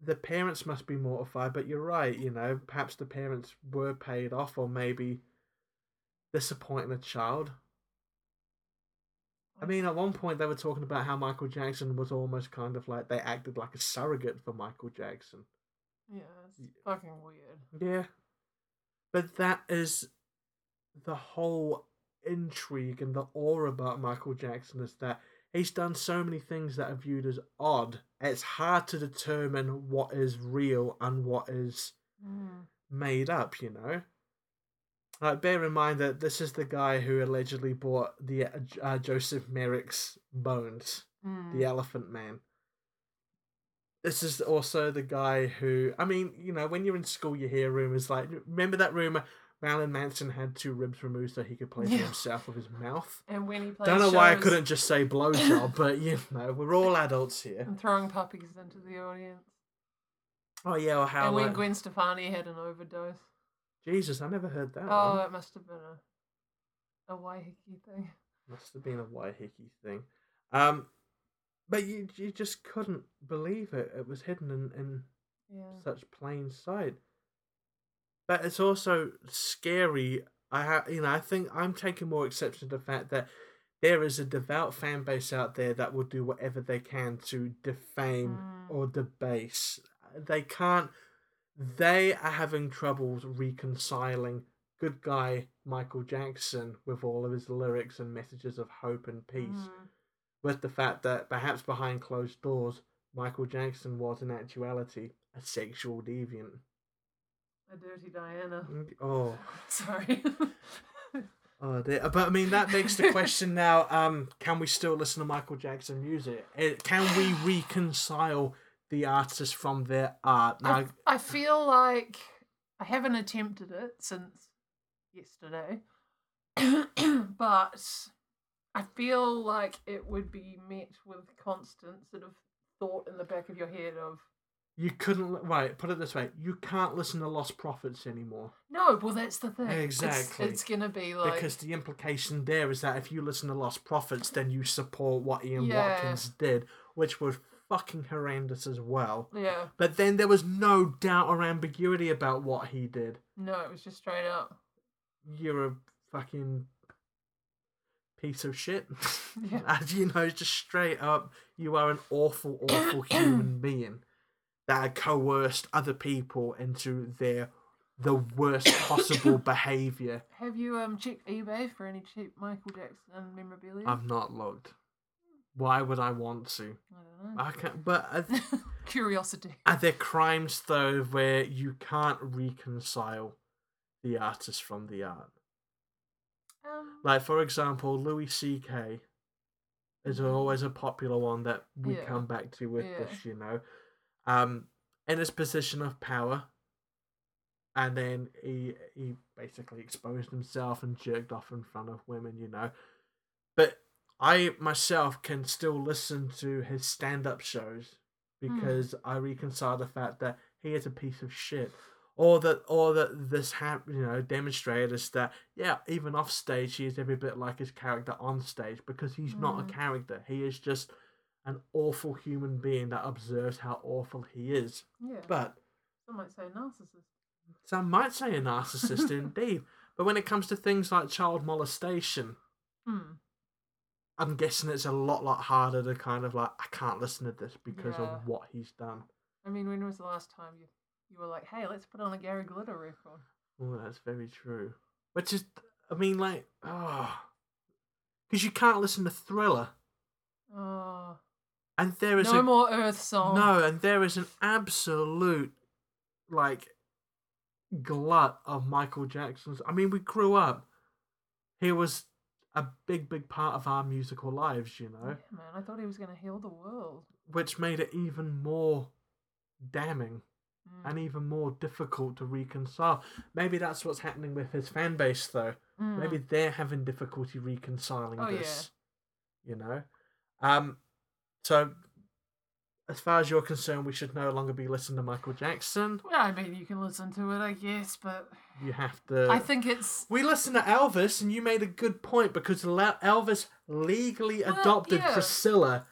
the parents must be mortified. But you're right. You know, perhaps the parents were paid off, or maybe disappointing a child. I mean, at one point they were talking about how Michael Jackson was almost kind of like they acted like a surrogate for Michael Jackson. Yeah, it's fucking weird. Yeah. But that is the whole intrigue and the awe about Michael Jackson is that he's done so many things that are viewed as odd. It's hard to determine what is real and what is Hmm. made up, you know? Like, bear in mind that this is the guy who allegedly bought the uh, Joseph Merrick's bones Hmm. the Elephant Man. This is also the guy who, I mean, you know, when you're in school, you hear rumors like, remember that rumor Marilyn Manson had two ribs removed so he could play Yeah. himself with his mouth? And when he plays Don't know why I couldn't just say blowjob, but you know, we're all adults here. and throwing puppies into the audience. Oh yeah, or how and when like, Gwen Stefani had an overdose. Jesus, I never heard that. Oh, one. it must have been a a Waiheke thing. Must have been a Waiheke thing. Um, but you you just couldn't believe it. It was hidden in, in Yeah. such plain sight. But it's also scary. I ha- you know, I think I'm taking more exception to the fact that there is a devout fan base out there that will do whatever they can to defame Mm. or debase. They can't. They are having troubles reconciling good guy Michael Jackson with all of his lyrics and messages of hope and peace Mm. with the fact that perhaps behind closed doors, Michael Jackson was in actuality a sexual deviant. A dirty Diana. Oh, Sorry. oh dear. But I mean, that begs the question now: um, Can we still listen to Michael Jackson music? Eh, Can we reconcile the artist from their art? Now, I, I feel like I haven't attempted it since yesterday, but I feel like it would be met with constant sort of thought in the back of your head of you couldn't. Right, put it this way: you can't listen to Lostprophets anymore no. Well, that's the thing. It's- Exactly. It's, gonna be like because the implication there is that if you listen to Lostprophets, then you support what Ian Yeah. Watkins did, which was fucking horrendous as well. yeah. But then there was no doubt or ambiguity about what he did. No, it was just straight up. You're a fucking piece of shit. Yeah. As you know, just straight up, you are an awful, awful human being that coerced other people into their the worst possible behavior. Have you um checked eBay for any cheap Michael Jackson memorabilia? I've not looked. Why would I want to? I don't know. I can't. But are, Curiosity. are there crimes though where you can't reconcile the artist from the art? Um, Like for example, Louis C.K. is Mhm. always a popular one that we Yeah. come back to with Yeah. this. You know, um, in his position of power, and then he he basically exposed himself and jerked off in front of women. You know, but I myself can still listen to his stand-up shows because I reconcile the fact that he is a piece of shit, or that or that this ha- you know demonstrated us that yeah, even off stage he is every bit like his character on stage because he's not a Mm. character. He is just an awful human being that observes how awful he is. yeah. But Some might say narcissist. some might say a narcissist indeed. But when it comes to things like child molestation, Hmm. I'm guessing it's a lot, lot harder to kind of like, I can't listen to this because Yeah. of what he's done. I mean, when was the last time you you were like, hey, let's put on a Gary Glitter record? Oh, that's very true. Which is, I mean, like, ah. oh, because you can't listen to Thriller, Oh, and there is no a more Earth song. no, and there is an absolute like glut of Michael Jackson's. I mean, we grew up. He was a big, big part of our musical lives, you know, Yeah, man, I thought he was gonna heal the world. which made it even more damning Mm, and even more difficult to reconcile. Maybe that's what's happening with his fan base, though. mm. Maybe they're having difficulty reconciling Oh, yeah. this. You know, um, so as far as you're concerned, we should no longer be listening to Michael Jackson. Well, I mean, you can listen to it, I guess, but You have to. I think it's we listened to Elvis, and you made a good point because Elvis legally Well, adopted yeah. Priscilla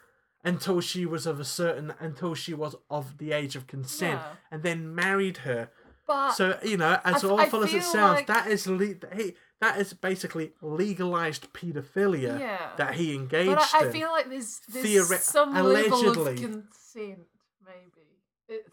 until she was of a certain until she was of the age of consent, Yeah. and then married her. but So you know, as I awful as it sounds, like- that is le- he, that is basically legalized paedophilia yeah. that he engaged but I, I feel like there's, there's Theore- some level allegedly. of consent, maybe. It's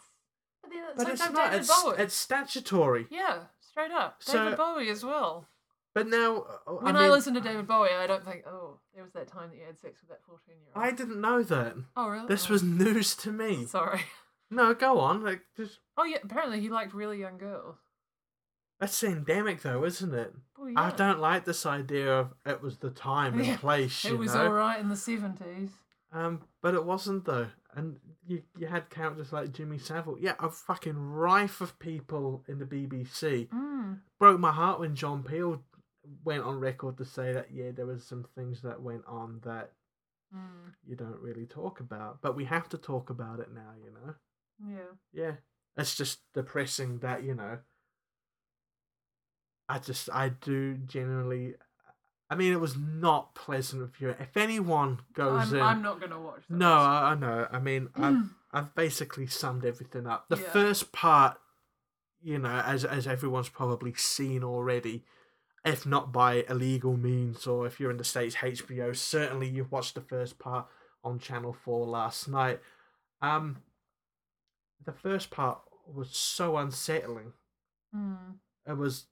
but then but same it's not. It's, Bowie. it's statutory. Yeah, straight up. So- David Bowie as well. But now, uh, When I, I, listen to David Bowie, I don't think, oh, there was that time that you had sex with that 14 year old. I didn't know that. Oh, really? This Oh, was news to me. Sorry. No, go on. Like, just Oh, yeah, apparently he liked really young girls. That's endemic, though, isn't it? Oh, I don't like this idea of it was the time and place. You It was know? alright in the 70s. Um, but it wasn't though, and you you had characters like Jimmy Savile. Yeah, a fucking rife of people in the BBC. Mm. Broke my heart when John Peel went on record to say that yeah, there was some things that went on that Mm. you don't really talk about, but we have to talk about it now. You know. Yeah. Yeah, it's just depressing that you know. I just I do generally. I mean, it was not pleasant of you. If anyone goes I'm, in, I'm not going to watch this. no, I, I know. I mean, I've. I've basically summed everything up. The Yeah. first part, you know, as as everyone's probably seen already, if not by illegal means or if you're in the states, HBO. Certainly, you've watched the first part on Channel Four last night. Um, the first part was so unsettling. Mm. It was.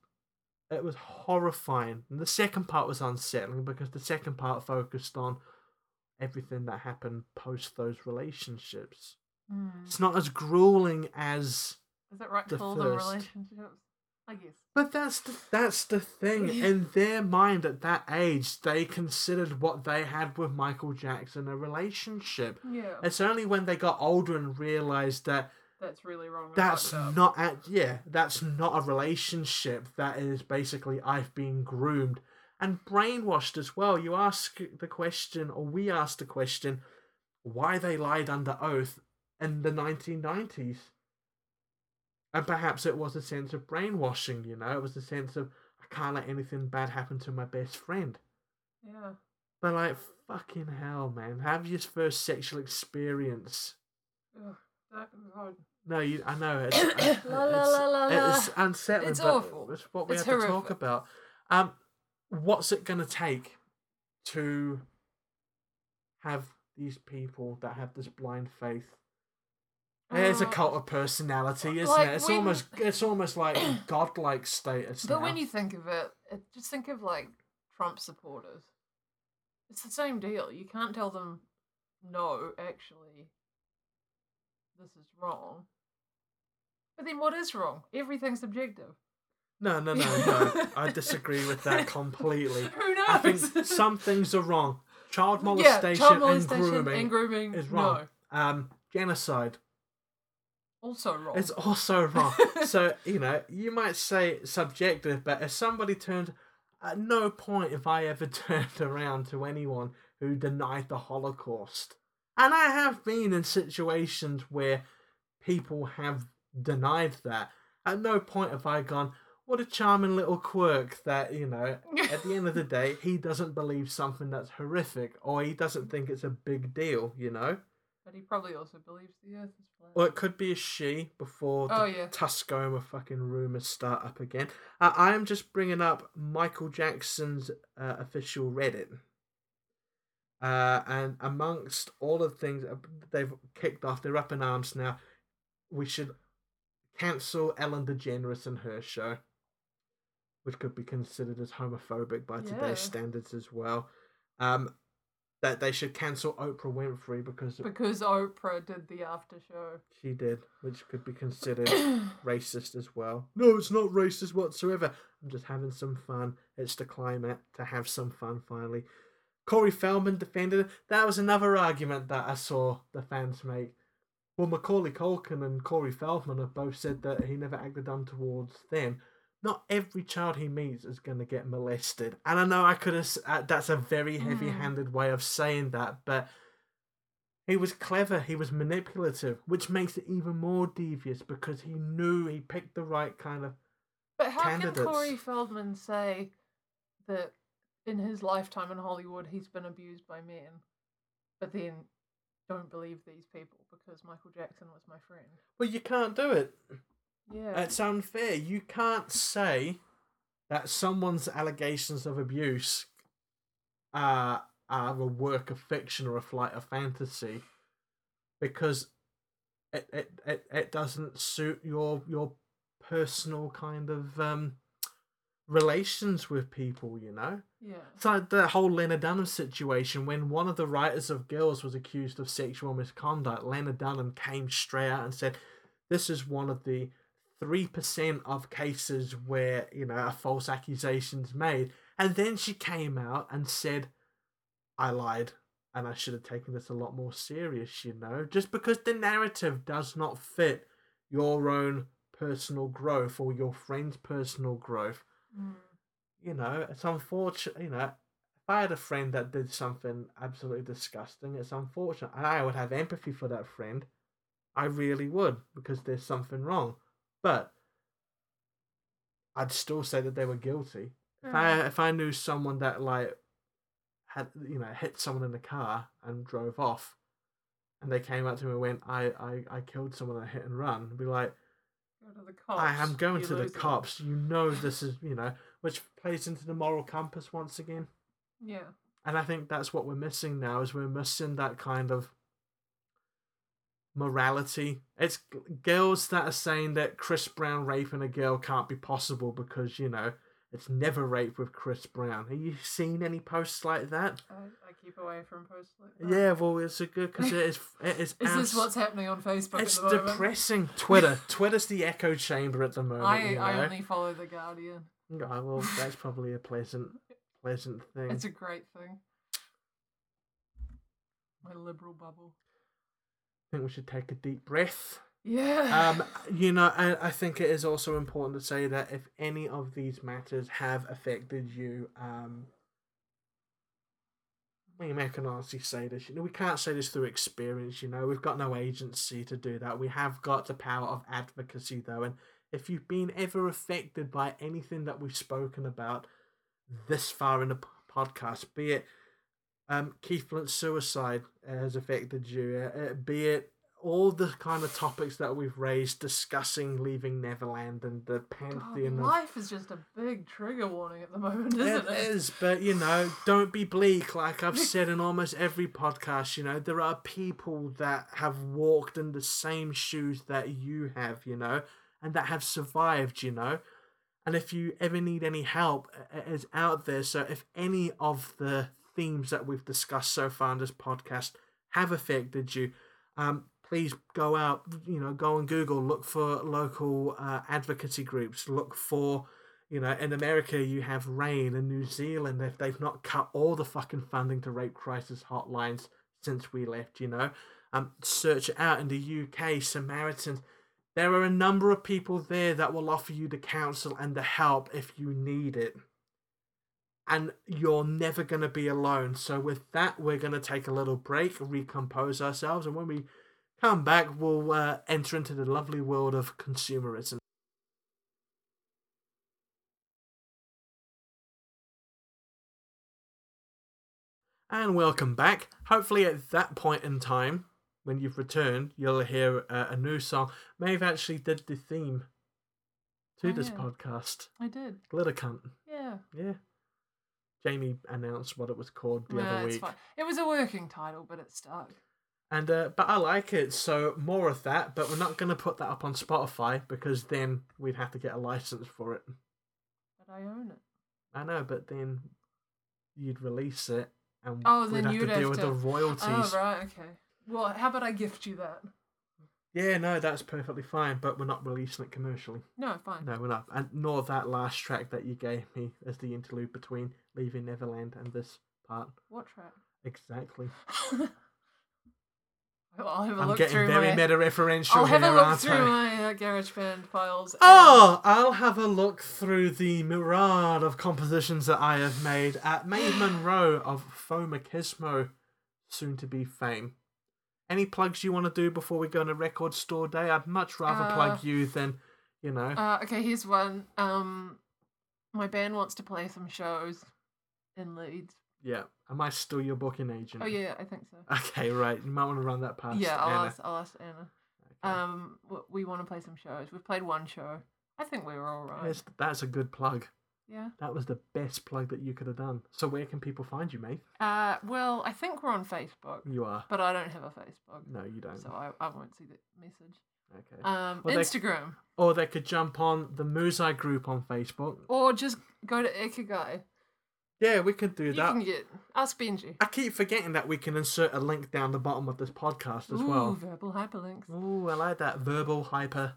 It was horrifying. And the second part was unsettling because the second part focused on everything that happened post those relationships. Mm. It's not as grueling as Is it right the to call them first. relationships? I guess. but that's the, that's the thing in their mind at that age they considered what they had with Michael Jackson a relationship Yeah. it's only when they got older and realized that That's really wrong. that's not at yeah that's not a relationship that is basically I've been groomed and brainwashed as well you ask the question or we asked the question why they lied under oath in the 1990s and perhaps it was a sense of brainwashing you know it was a sense of I can't let anything bad happen to my best friend Yeah. but like fucking hell man have your first sexual experience Ugh. No, you. I know it's it's, La, la, la, la, la. it's unsettling. It's but awful. It's what we It's have to talk about. Um, what's it gonna take to have these people that have this blind faith? It's a Uh, cult of personality, isn't like it? It's when- almost it's almost like a godlike status. But now. when you think of it, it, just think of like Trump supporters. It's the same deal. You can't tell them, no, actually, this is wrong. But then what is wrong? Everything's subjective. no, no, no, no. I disagree with that completely. Who knows? I think some things are wrong. Child yeah, molestation, child molestation and grooming and grooming is wrong. No, Um, genocide. also wrong. It's also wrong. so, you know, you might say subjective, but if somebody turned, at no point have I ever turned around to anyone who denied the Holocaust. And I have been in situations where people have denied that. At no point have I gone, what a charming little quirk that, you know, at the end of the day, he doesn't believe something that's horrific or he doesn't think it's a big deal, you know? but he probably also believes the Earth is flat. Or it could be a she before the Oh, yeah. Tuscoma fucking rumours start up again. Uh, I am just bringing up Michael Jackson's uh, official Reddit. Uh, and amongst all of the things they've kicked off, they're up in arms now. We should cancel Ellen DeGeneres and her show. which could be considered as homophobic by Yeah. today's standards as well. Um, that they should cancel Oprah Winfrey because Because Oprah did the after show. she did, which could be considered racist as well. No, it's not racist whatsoever. I'm just having some fun. It's the climate to have some fun finally. Corey Feldman defended it. That was another argument that I saw the fans make. Well, Macaulay Culkin and Corey Feldman have both said that he never acted untowards them. Not every child he meets is going to get molested. And I know I could have, uh, that's a very heavy handed way of saying that, but he was clever, he was manipulative, which makes it even more devious because he knew he picked the right kind of. But how Candidates. can Corey Feldman say that in his lifetime in Hollywood he's been abused by men, but then don't believe these people because Michael Jackson was my friend? Well, you can't do it. Yeah. It's unfair. You can't say that someone's allegations of abuse are, are a work of fiction or a flight of fantasy because it, it, it, it doesn't suit your your personal kind of um, relations with people, you know? yeah. It's like the whole Lena Dunham situation when one of the writers of Girls was accused of sexual misconduct. Lena Dunham came straight out and said, "This is one of the three percent of cases where you know a false accusation's made." And then she came out and said, "I lied, and I should have taken this a lot more serious." You know, just because the narrative does not fit your own personal growth or your friend's personal growth Mm. you know, it's unfortunate. You know, if I had a friend that did something absolutely disgusting, it's unfortunate, and I would have empathy for that friend. I really would because there's something wrong, but I'd still say that they were guilty. If I Mm. if I knew someone that like had you know hit someone in the car and drove off, and they came up to me and went, "I I, I killed someone in a hit and run," I'd be like, to the cops. I am going you to the cops. You know this is you know, which plays into the moral compass once again. Yeah. And I think that's what we're missing now is we're missing that kind of morality. It's g- girls that are saying that Chris Brown raping a girl can't be possible because, you know, it's never rape with Chris Brown. Have you seen any posts like that? I, I keep away from posts like that. Yeah, well, it's a good because it is. It is. Is this what's happening on Facebook It's at the moment? depressing. Twitter. Twitter's the echo chamber at the moment. I, you know? I only follow the Guardian. Oh, well, that's probably a pleasant, pleasant thing. It's a great thing. My liberal bubble. I think we should take a deep breath. Yeah. Um, you know, I, I think it is also important to say that if any of these matters have affected you, um, I mean, I can honestly say this. You know, we can't say this through experience. You know, we've got no agency to do that. We have got the power of advocacy, though, and if you've been ever affected by anything that we've spoken about this far in the podcast, be it um, Keith Flint's suicide has affected you, uh, uh, be it all the kind of topics that we've raised discussing leaving Neverland and the God, pantheon of life is just a big trigger warning at the moment, isn't it it? is, but you know, don't be bleak. Like I've said in almost every podcast, you know, there are people that have walked in the same shoes that you have, you know, and that have survived, you know. And if you ever need any help, it is out there. So if any of the themes that we've discussed so far in this podcast have affected you, um, please go out, you know, go on Google, look for local uh, advocacy groups, look for you know, in America, you have RAINN. In New Zealand, if they've not cut all the fucking funding to rape crisis hotlines since we left, you know, um, search it out. In the UK, Samaritans, there are a number of people there that will offer you the counsel and the help if you need it. And you're never going to be alone. So, with that, we're going to take a little break, recompose ourselves, and when we come back, we'll uh, enter into the lovely world of consumerism. And welcome back. Hopefully, at that point in time, when you've returned, you'll hear uh, a new song. Maeve actually did the theme to this podcast. I did. Glitter Cunt. Yeah. Yeah. Jamie announced what it was called the yeah, other week. fine. It was a working title, but it stuck. And uh, but I like it, so more of that. But we're not going to put that up on Spotify because then we'd have to get a license for it. But I own it. I know, but then you'd release it, and Oh, we'd then have you'd to deal have with to- the royalties. Oh right, okay. Well, how about I gift you that? Yeah, no, that's perfectly fine, but we're not releasing it commercially. No, fine. No, we're not. And nor that last track that you gave me as the interlude between Leaving Neverland and this part. What track? Exactly. I'll have a I'm look getting through very my. meta referential I'll have here, a look through I? my uh, GarageBand files. and- Oh, I'll have a look through the myriad of compositions that I have made at Maid Monroe of Faux Machismo, soon to be fame. Any plugs you want to do before we go on a record store day? I'd much rather Uh, plug you than, you know. Uh, okay, here's one. Um, my band wants to play some shows in Leeds. Yeah. Am I still your booking agent? Oh yeah, I think so. Okay, right. You might want to run that past yeah, I'll Anna. ask. I'll ask Anna. Okay. Um, we want to play some shows. We've played one show. I think we were all right. Yes, that's a good plug. Yeah. That was the best plug that you could have done. So where can people find you, mate? Uh, well, I think we're on Facebook, You are. but I don't have a Facebook, No, you don't. so I, I won't see the message. Okay. Um, Well, they- Instagram, or they could jump on the Muzai group on Facebook. or just go to Ikigai. Yeah, we could do You that. can get ask Benji. I keep forgetting that we can insert a link down the bottom of this podcast as Ooh, well. verbal hyperlinks. Ooh, I like that verbal hyper.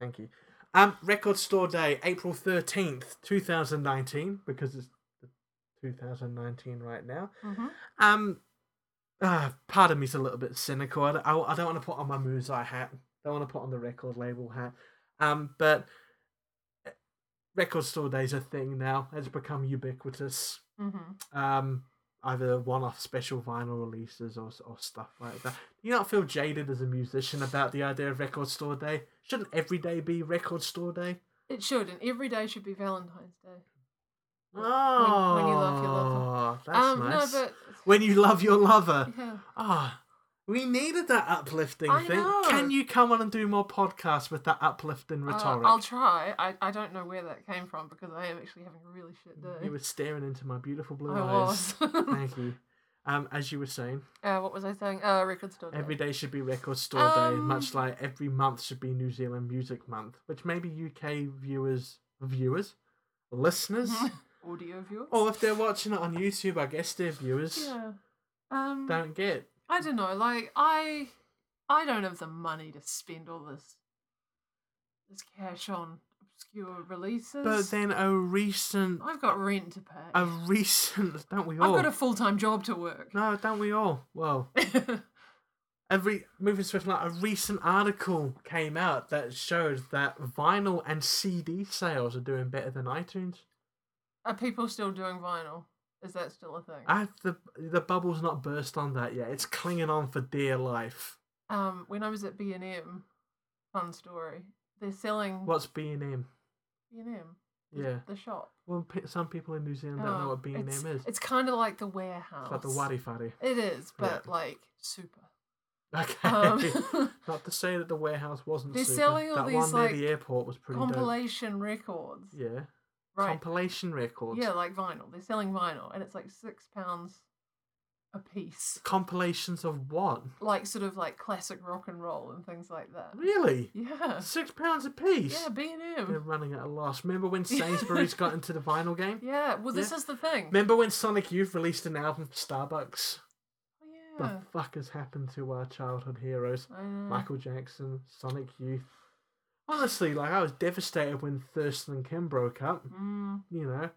Thank you. Um, Record Store Day, April thirteenth, two thousand nineteen, because it's two thousand nineteen right now. hmm Um, ah, part of me's a little bit cynical. I, don't- I, I don't want to put on my Muzai hat. Don't want to put on the record label hat. Um, but Record Store Day's a thing now. It's become ubiquitous. hmm Um, either one-off special vinyl releases or or stuff like that. Do you not feel jaded as a musician about the idea of Record Store Day? Shouldn't every day be Record Store Day? It should, and every day should be Valentine's Day. Oh, when you love your lover. That's um, nice. no, but When you love your lover. yeah, Ah, we needed that uplifting I thing. know. Can you come on and do more podcasts with that uplifting uh, rhetoric? I'll try. I, I don't know where that came from because I am actually having a really shit day. You were staring into my beautiful blue I eyes. was. Thank you. Um, as you were saying, uh, what was I saying? Uh, record store day. every day should be Record Store Day, Um, much like every month should be New Zealand Music Month, which maybe UK viewers, viewers, listeners, Audio viewers. or if they're watching it on YouTube, I guess they're viewers, yeah. Um, don't get. I don't know. Like I, I don't have the money to spend all this, this cash on obscure releases. But then a recent, I've got rent to pay. a recent, don't we all I've all? got a full time job to work. No, don't we all? Well, every moving swift like a recent article came out that showed that vinyl and CD sales are doing better than iTunes. Are people still doing vinyl? Is that still a thing? I the the bubble's not burst on that yet. It's clinging on for dear life. Um, when I was at B and M, fun story. They're selling What's B and M? B and M. Yeah. The shop. Well, some people in New Zealand don't know Oh, what B and M is. It's kind of like the warehouse. It's like the Wadi Fadi. It is, but Yeah. like super. Okay. Um, not to say that the warehouse wasn't. They're super. selling all that these, one near like, the airport was pretty dope. compilation records. Yeah. Right. Compilation records. Yeah, like vinyl. They're selling vinyl, and it's like six pounds a piece. Compilations of what? Like sort of like classic rock and roll and things like that. Really? Yeah. Six pounds a piece. Yeah, B and M. They're running at a loss. Remember when Sainsbury's got into the vinyl game? Yeah. Well, this Yeah. is the thing. Remember when Sonic Youth released an album for Starbucks? Oh, yeah. The fuck has happened to our childhood heroes? Michael Jackson, Sonic Youth. Honestly, like I was devastated when Thurston and Kim broke up. Mm. You know,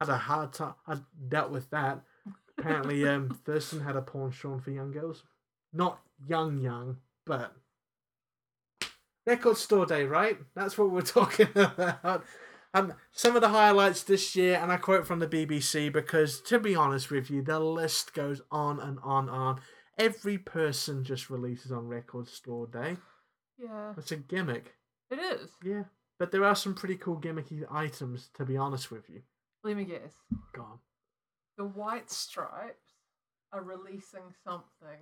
had a hard time. I dealt with that. Apparently, um, Thurston had a porn shown for young girls. Not young, young, but record store day, right? That's what we're talking about. Um, some of the highlights this year, and I quote from the BBC because, to be honest with you, the list goes on and on and on. Every person just releases on record store day. Yeah. It's a gimmick. It is. Yeah, but there are some pretty cool gimmicky items. To be honest with you, Let me guess. go on. The White Stripes are releasing something.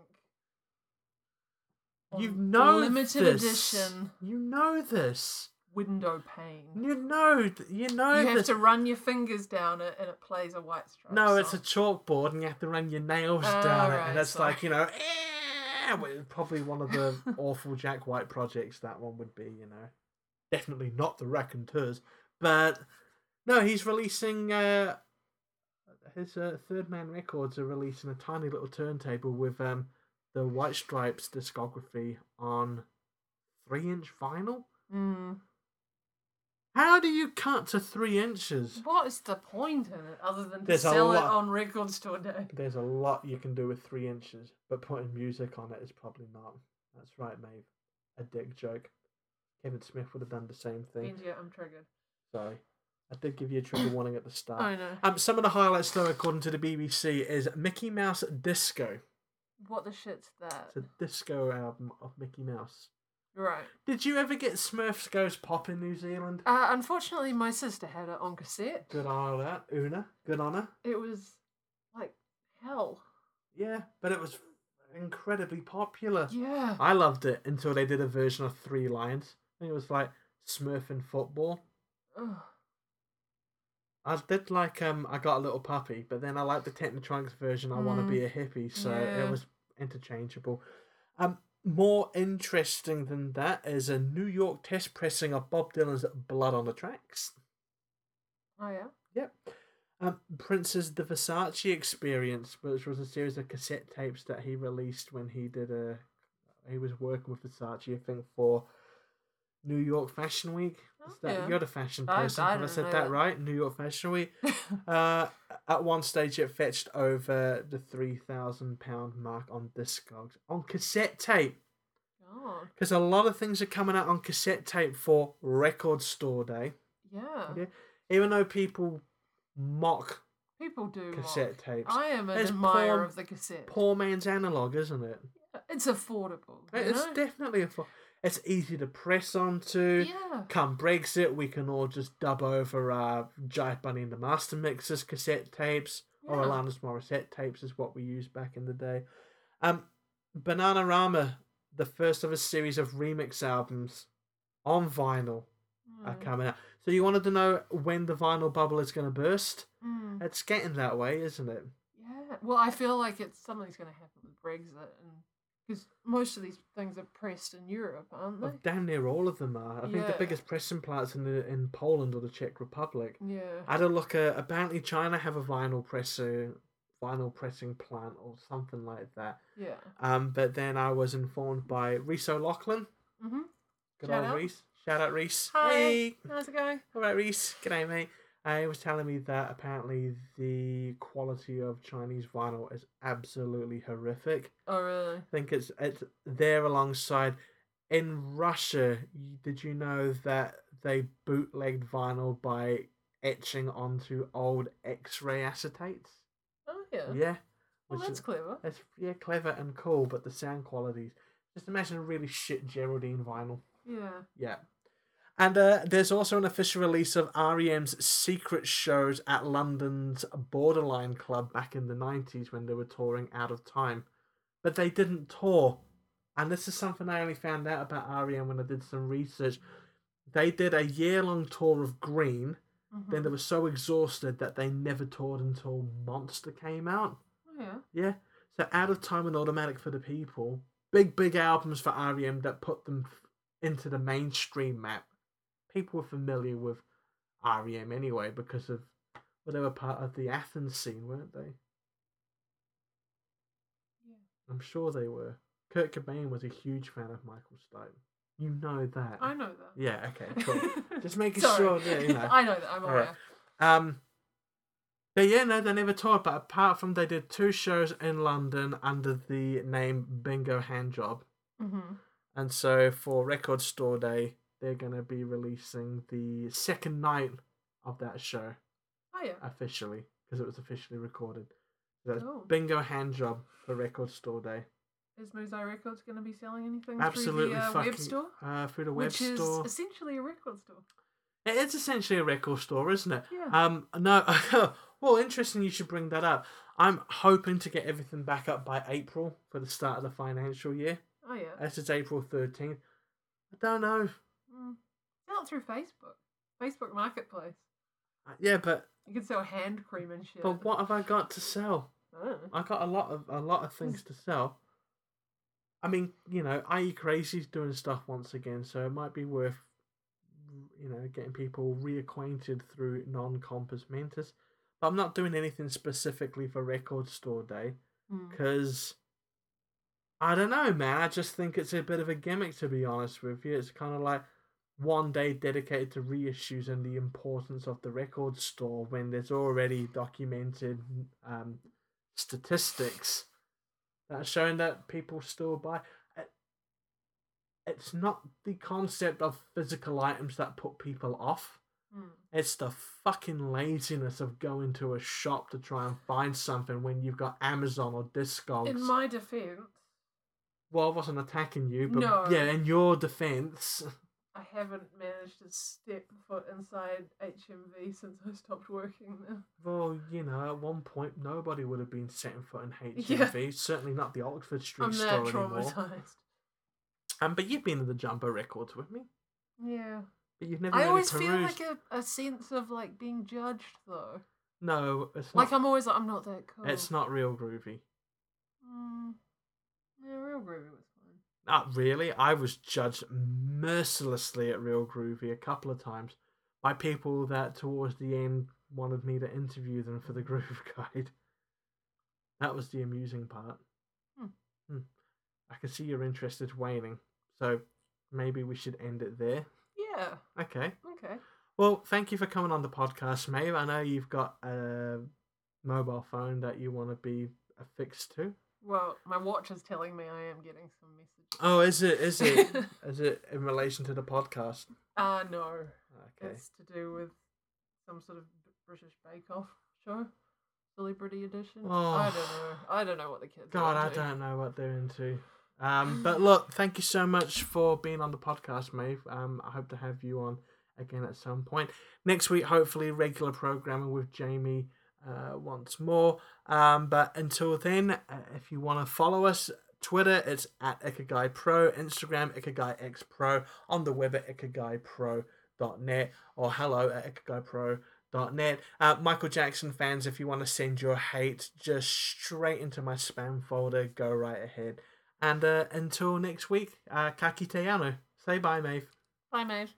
You know limited this. edition You know this. window pane. You know. You know you have this. to run your fingers down it, and it plays a White stripe. No, it's a chalkboard, and you have to run your nails Oh, down it, and it's sorry. like you know. eh, well, probably one of the awful Jack White projects. That one would be, you know, definitely not the Raconteurs, but No, he's releasing uh, his uh, Third Man Records are releasing a tiny little turntable with um the White Stripes discography on three inch vinyl. Mm. How do you cut to three inches? What is the point in it other than to There's a sell it lot- on record store day? There's a lot you can do with three inches, but putting music on it is probably not. That's right, Maeve. A dick joke. Kevin Smith would have done the same thing. Yeah, I'm triggered. Sorry. I did give you a trigger warning at the start. I know. Um, some of the highlights, though, according to the BBC, is Mickey Mouse Disco. What the shit's that? It's a disco album of Mickey Mouse. Right. Did you ever get Smurfs Goes Pop in New Zealand? Uh, unfortunately, my sister had it on cassette. Good on her, that. Una. Good on her. It was like hell. Yeah, but it was incredibly popular. Yeah. I loved it until they did a version of Three Lions. I think it was like Smurf and football. Ugh. I did like um I got a little puppy, but then I liked the Technotronics version. I want to Mm. be a hippie, so Yeah. it was interchangeable. Um, more interesting than that is a New York test pressing of Bob Dylan's "Blood on the Tracks." Oh yeah. Yep. Um, Prince's The Versace Experience, which was a series of cassette tapes that he released when he did a. He was working with Versace, I think, for New York Fashion Week. Is Oh, that, yeah. You're the fashion person. I Have I said that that. right? New York Fashion Week. Uh, at one stage, it fetched over the three thousand pound mark on Discogs on cassette tape. Oh. Because a lot of things are coming out on cassette tape for Record Store Day. Yeah. Even though people mock People do. mock. cassette tapes, I am an admirer poor- of the cassette. poor man's analog, isn't it? It's affordable. It's know? definitely a. It's easy to press onto. Yeah. Come Brexit, we can all just dub over uh, Jive Bunny and the Master Mixers cassette tapes or Alanis Morissette tapes is what we used back in the day. Um, Bananarama, the first of a series of remix albums on vinyl, are Mm. coming out. So you wanted to know when the vinyl bubble is going to burst? Mm. It's getting that way, isn't it? Yeah. Well, I feel like it's something's going to happen with Brexit, and because most of these things are pressed in Europe, aren't they? Well, damn near all of them are. I think the Yeah. biggest pressing plants in the, in Poland or the Czech Republic. Yeah. I had a look at apparently China have a vinyl presser vinyl pressing plant or something like that. Yeah. Um, but then I was informed by Reese O'Loughlin. Mm-hmm. Good Shout old out. Reese. Shout out Reese. Hi. Hey. How's it going? All right, Reese. G'day, mate. Uh, he was telling me that apparently the quality of Chinese vinyl is absolutely horrific. Oh, really? I think it's it's there alongside. In Russia, did you know that they bootlegged vinyl by etching onto old X-ray acetates? Oh, yeah. Yeah, Well, that's is clever. that's yeah clever and cool, but the sound qualities. Just imagine a really shit Geraldine vinyl. Yeah. Yeah. And uh, there's also an official release of REM's secret shows at London's Borderline Club back in the 90s when they were touring Out of Time. But they didn't tour. And this is something I only found out about REM when I did some research. They did a year long tour of Green, then Mhm. they were so exhausted that they never toured until Monster came out. Oh, yeah. Yeah. So Out of Time and Automatic for the People, big big albums for REM that put them into the mainstream map. People were familiar with REM anyway because of well, they were part of the Athens scene, weren't they? Yeah. I'm sure they were. Kurt Cobain was a huge fan of Michael Stipe. You know that. I know that. Yeah. Okay. Cool. Just making sure that you know. I know that. I'm aware. right. Um, but yeah, no, they never toured. But apart from they did two shows in London under the name Bingo Handjob, Mm-hmm. and so for Record Store Day, they're gonna be releasing the second night of that show Oh, yeah. officially because it was officially recorded. That's Cool. Bingo Handjob for Record Store Day. Is Muzai Records going to be selling anything Absolutely through the uh, fucking web store? uh, through the web Which is essentially a record store. It is essentially a record store, isn't it? Yeah. Um, no. well, interesting. You should bring that up. I'm hoping to get everything back up by April for the start of the financial year. oh, yeah. This is April 13th. I don't know. Mm. Sell it through Facebook. Facebook Marketplace. Uh, Yeah, but You can sell hand cream and shit. but what have I got to sell? I. I got a lot of a lot of things to sell. I mean, you know, IE Crazy's doing stuff once again, so it might be worth, you know, getting people reacquainted through non compos mentis. But I'm not doing anything specifically for Record Store Day Mm. because I don't know, man. I just think it's a bit of a gimmick, to be honest with you. It's kind of like one day dedicated to reissues and the importance of the record store when there's already documented um, statistics that are showing that people still buy. It's not the concept of physical items that put people off. Mm. It's the fucking laziness of going to a shop to try and find something when you've got Amazon or Discogs. In my defense, Well, I wasn't attacking you, but No. yeah, in your defense, I haven't managed to step foot inside HMV since I stopped working there. well, you know, at one point nobody would have been setting foot in Yeah. HMV. Certainly not the Oxford Street I'm store anymore. Um, but you've been in the Jumbo Records with me, Yeah. but you've never I really always perused. feel like a, a sense of like being judged though. No, it's not. Like I'm always like I'm not that cool. It's not real groovy. Mm, yeah, real groovy was. Not really. I was judged mercilessly at Real Groovy a couple of times by people that towards the end wanted me to interview them for the Groove Guide. That was the amusing part. Hmm. Hmm. I can see your interest is waning, so maybe we should end it there. Yeah. Okay. Okay. Well, thank you for coming on the podcast, Maeve. I know you've got a mobile phone that you want to be affixed to. Well, my watch is telling me I am getting some messages. Oh, is it? Is it? is it in relation to the podcast? Uh no. Okay. It's to do with some sort of British Bake Off show, celebrity edition. I Oh. don't know. I don't know what the kids. God, I don't know what they're into. Um, but look, thank you so much for being on the podcast, Maeve. Um, I hope to have you on again at some point next week. Hopefully, regular programming with Jamie uh, once more. Um, but until then, uh, if you want to follow us, Twitter it's at Ikagai Pro, Instagram Ikagai X Pro, on the web at ikagai.pro.net or hello at ikagai.pro.net. Uh, Michael Jackson fans, if you want to send your hate just straight into my spam folder, go right ahead. And uh, until next week, uh, Kaki Say bye, Maeve. Bye, mate.